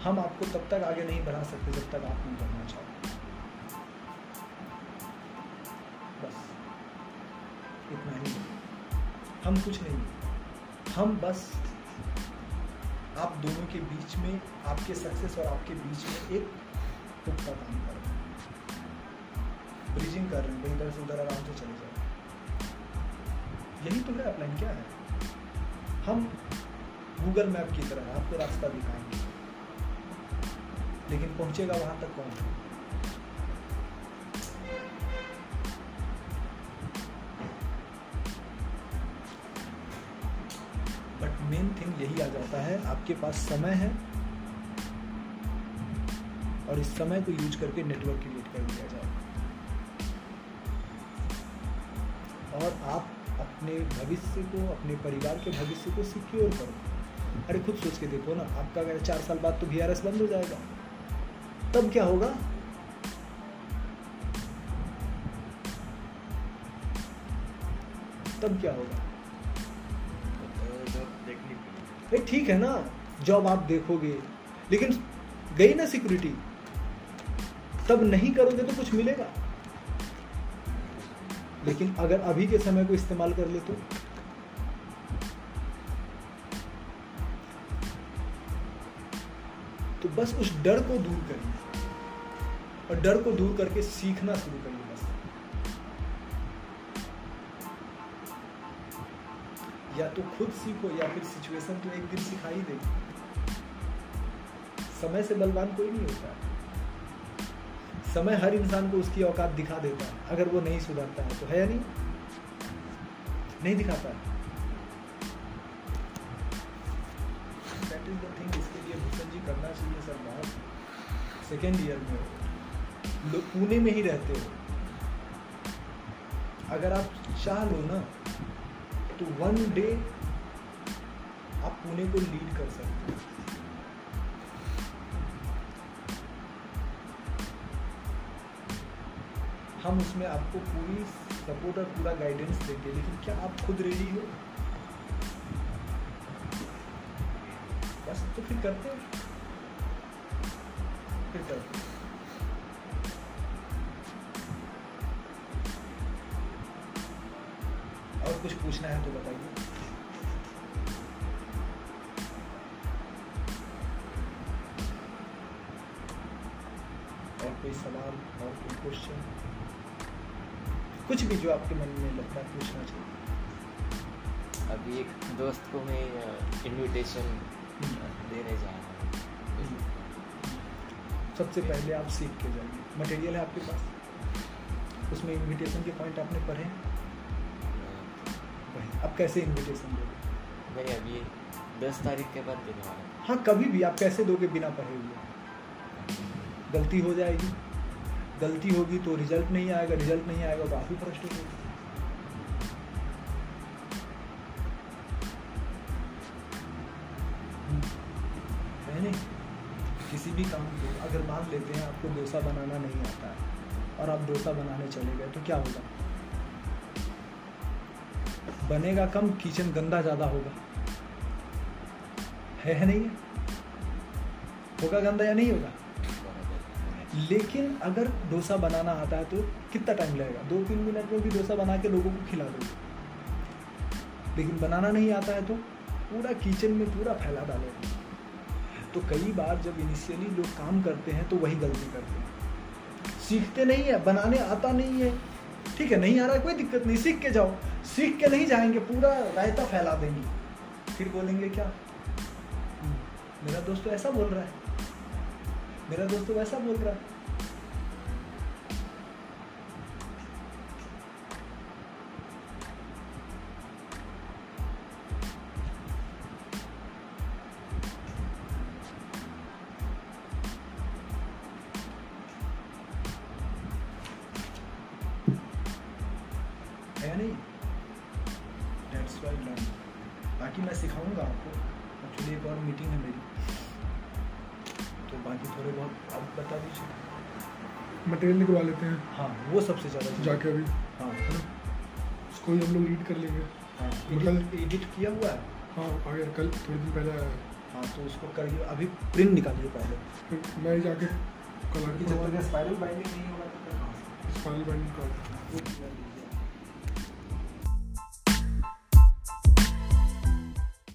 हम आपको तब तक आगे नहीं बढ़ा सकते जब तक आप नहीं बढ़ना चाहो बस। इतना ही। हम कुछ नहीं। हम बस आप दोनों के बीच में, आपके सक्सेस और आपके बीच में एक का काम कर रहे हैं। ब्रिजिंग कर रहे हैं इधर से उधर आराम से चले जाओ। यही तो है अपलाइन क्या है? हम गूगल मैप की तरह आपको रास्ता दिखाएँगे। लेकिन पहुंचेगा वहाँ तक कौन? बट मेन थिंग यही आ जाता है, आपके पास समय है और इस समय को यूज़ करके नेटवर्क क्रिएट कर दिया जाए। और आप अपने भविष्य को, अपने परिवार के भविष्य को सिक्योर करो। अरे, खुद सोच के देखो ना, आपका अगर चार साल बाद तो वी बंद हो जाएगा। तब क्या होगा? तब क्या होगा? भाई ठीक है ना, जॉब आप देखोगे, लेकिन गई ना सिक्योरिटी, तब नहीं करोगे तो कुछ मिलेगा। लेकिन अगर अभी के समय को इस्तेमाल कर ले तो? तो बस उस डर को दूर करिए। और डर को दूर करके सीखना शुरू करिए बस या तो खुद सीखो या फिर सिचुएशन तो एक दिन सिखा ही देगी समय से बलवान कोई नहीं होता। समय हर इंसान को उसकी औकात दिखा देता है, अगर वो नहीं सुधरता है तो है या नहीं? नहीं दिखाता है। दैट इज़ द थिंग इसके लिए भूषण जी करना चाहिए सर बात सेकेंड ईयर में लोग पुणे में ही रहते हो। अगर आप चाह लो ना तो वन डे आप पुणे को लीड कर सकते हो। हम उसमें आपको पूरी सपोर्ट और पूरा गाइडेंस देंगे, लेकिन क्या आप खुद रेडी हो? बस तो फिर करते हैं। फिर करते हैं। तो बताइए। और कोई सवाल और कोई क्वेश्चन कुछ भी जो आपके मन में लगता है पूछना चाहिए। अभी एक दोस्त को मैं इनविटेशन देने जा रहा हूँ। सबसे पहले आप सीख के जाइए। मटेरियल है आपके पास? उसमें इनविटेशन के पॉइंट आपने पढ़े हैं? अब कैसे इन्विटेशन दोगे? मैं अभी दस तारीख के बाद देने वाला हाँ। कभी भी आप कैसे दोगे बिना पढ़े हुए? गलती हो जाएगी। गलती होगी तो रिज़ल्ट नहीं आएगा रिज़ल्ट नहीं आएगा तो आप ही फ्रस्ट्रेट होगी। है किसी भी काम को अगर मान लेते हैं आपको डोसा बनाना नहीं आता है और आप डोसा बनाने चले गए तो क्या होगा? बनेगा कम किचन गंदा ज़्यादा होगा। है, है नहीं? है? होगा गंदा या नहीं होगा? लेकिन अगर डोसा बनाना आता है तो कितना टाइम लगेगा? दो तीन मिनट में भी डोसा बना के लोगों को खिला दोगे लेकिन बनाना नहीं आता है तो पूरा किचन में पूरा फैला डालोगे तो कई बार जब इनिशियली लोग काम करते हैं तो वही गलती करते हैं। सीखते नहीं है बनाने आता नहीं है। ठीक है, नहीं आ रहा कोई दिक्कत नहीं, सीख के जाओ। सीख के नहीं जाएँगे, पूरा रायता फैला देंगे। फिर बोलेंगे क्या? मेरा दोस्त तो ऐसा बोल रहा है। मेरा दोस्त तो वैसा बोल रहा है। ज़्यादा अभी हाँ। है ना? उसको ही हम लोग लीड कर लेंगे। हाँ मतलब- एडिट किया हुआ है? हाँ अगर कल थोड़े दिन पहले आया है। हाँ तो उसको करिए अभी प्रिंट निकालिए पहले। फिर मैं ही जाके कलर स्पाइरल बाइंडिंग नहीं होगा? स्पाइरल बाइंडिंग निकालिए।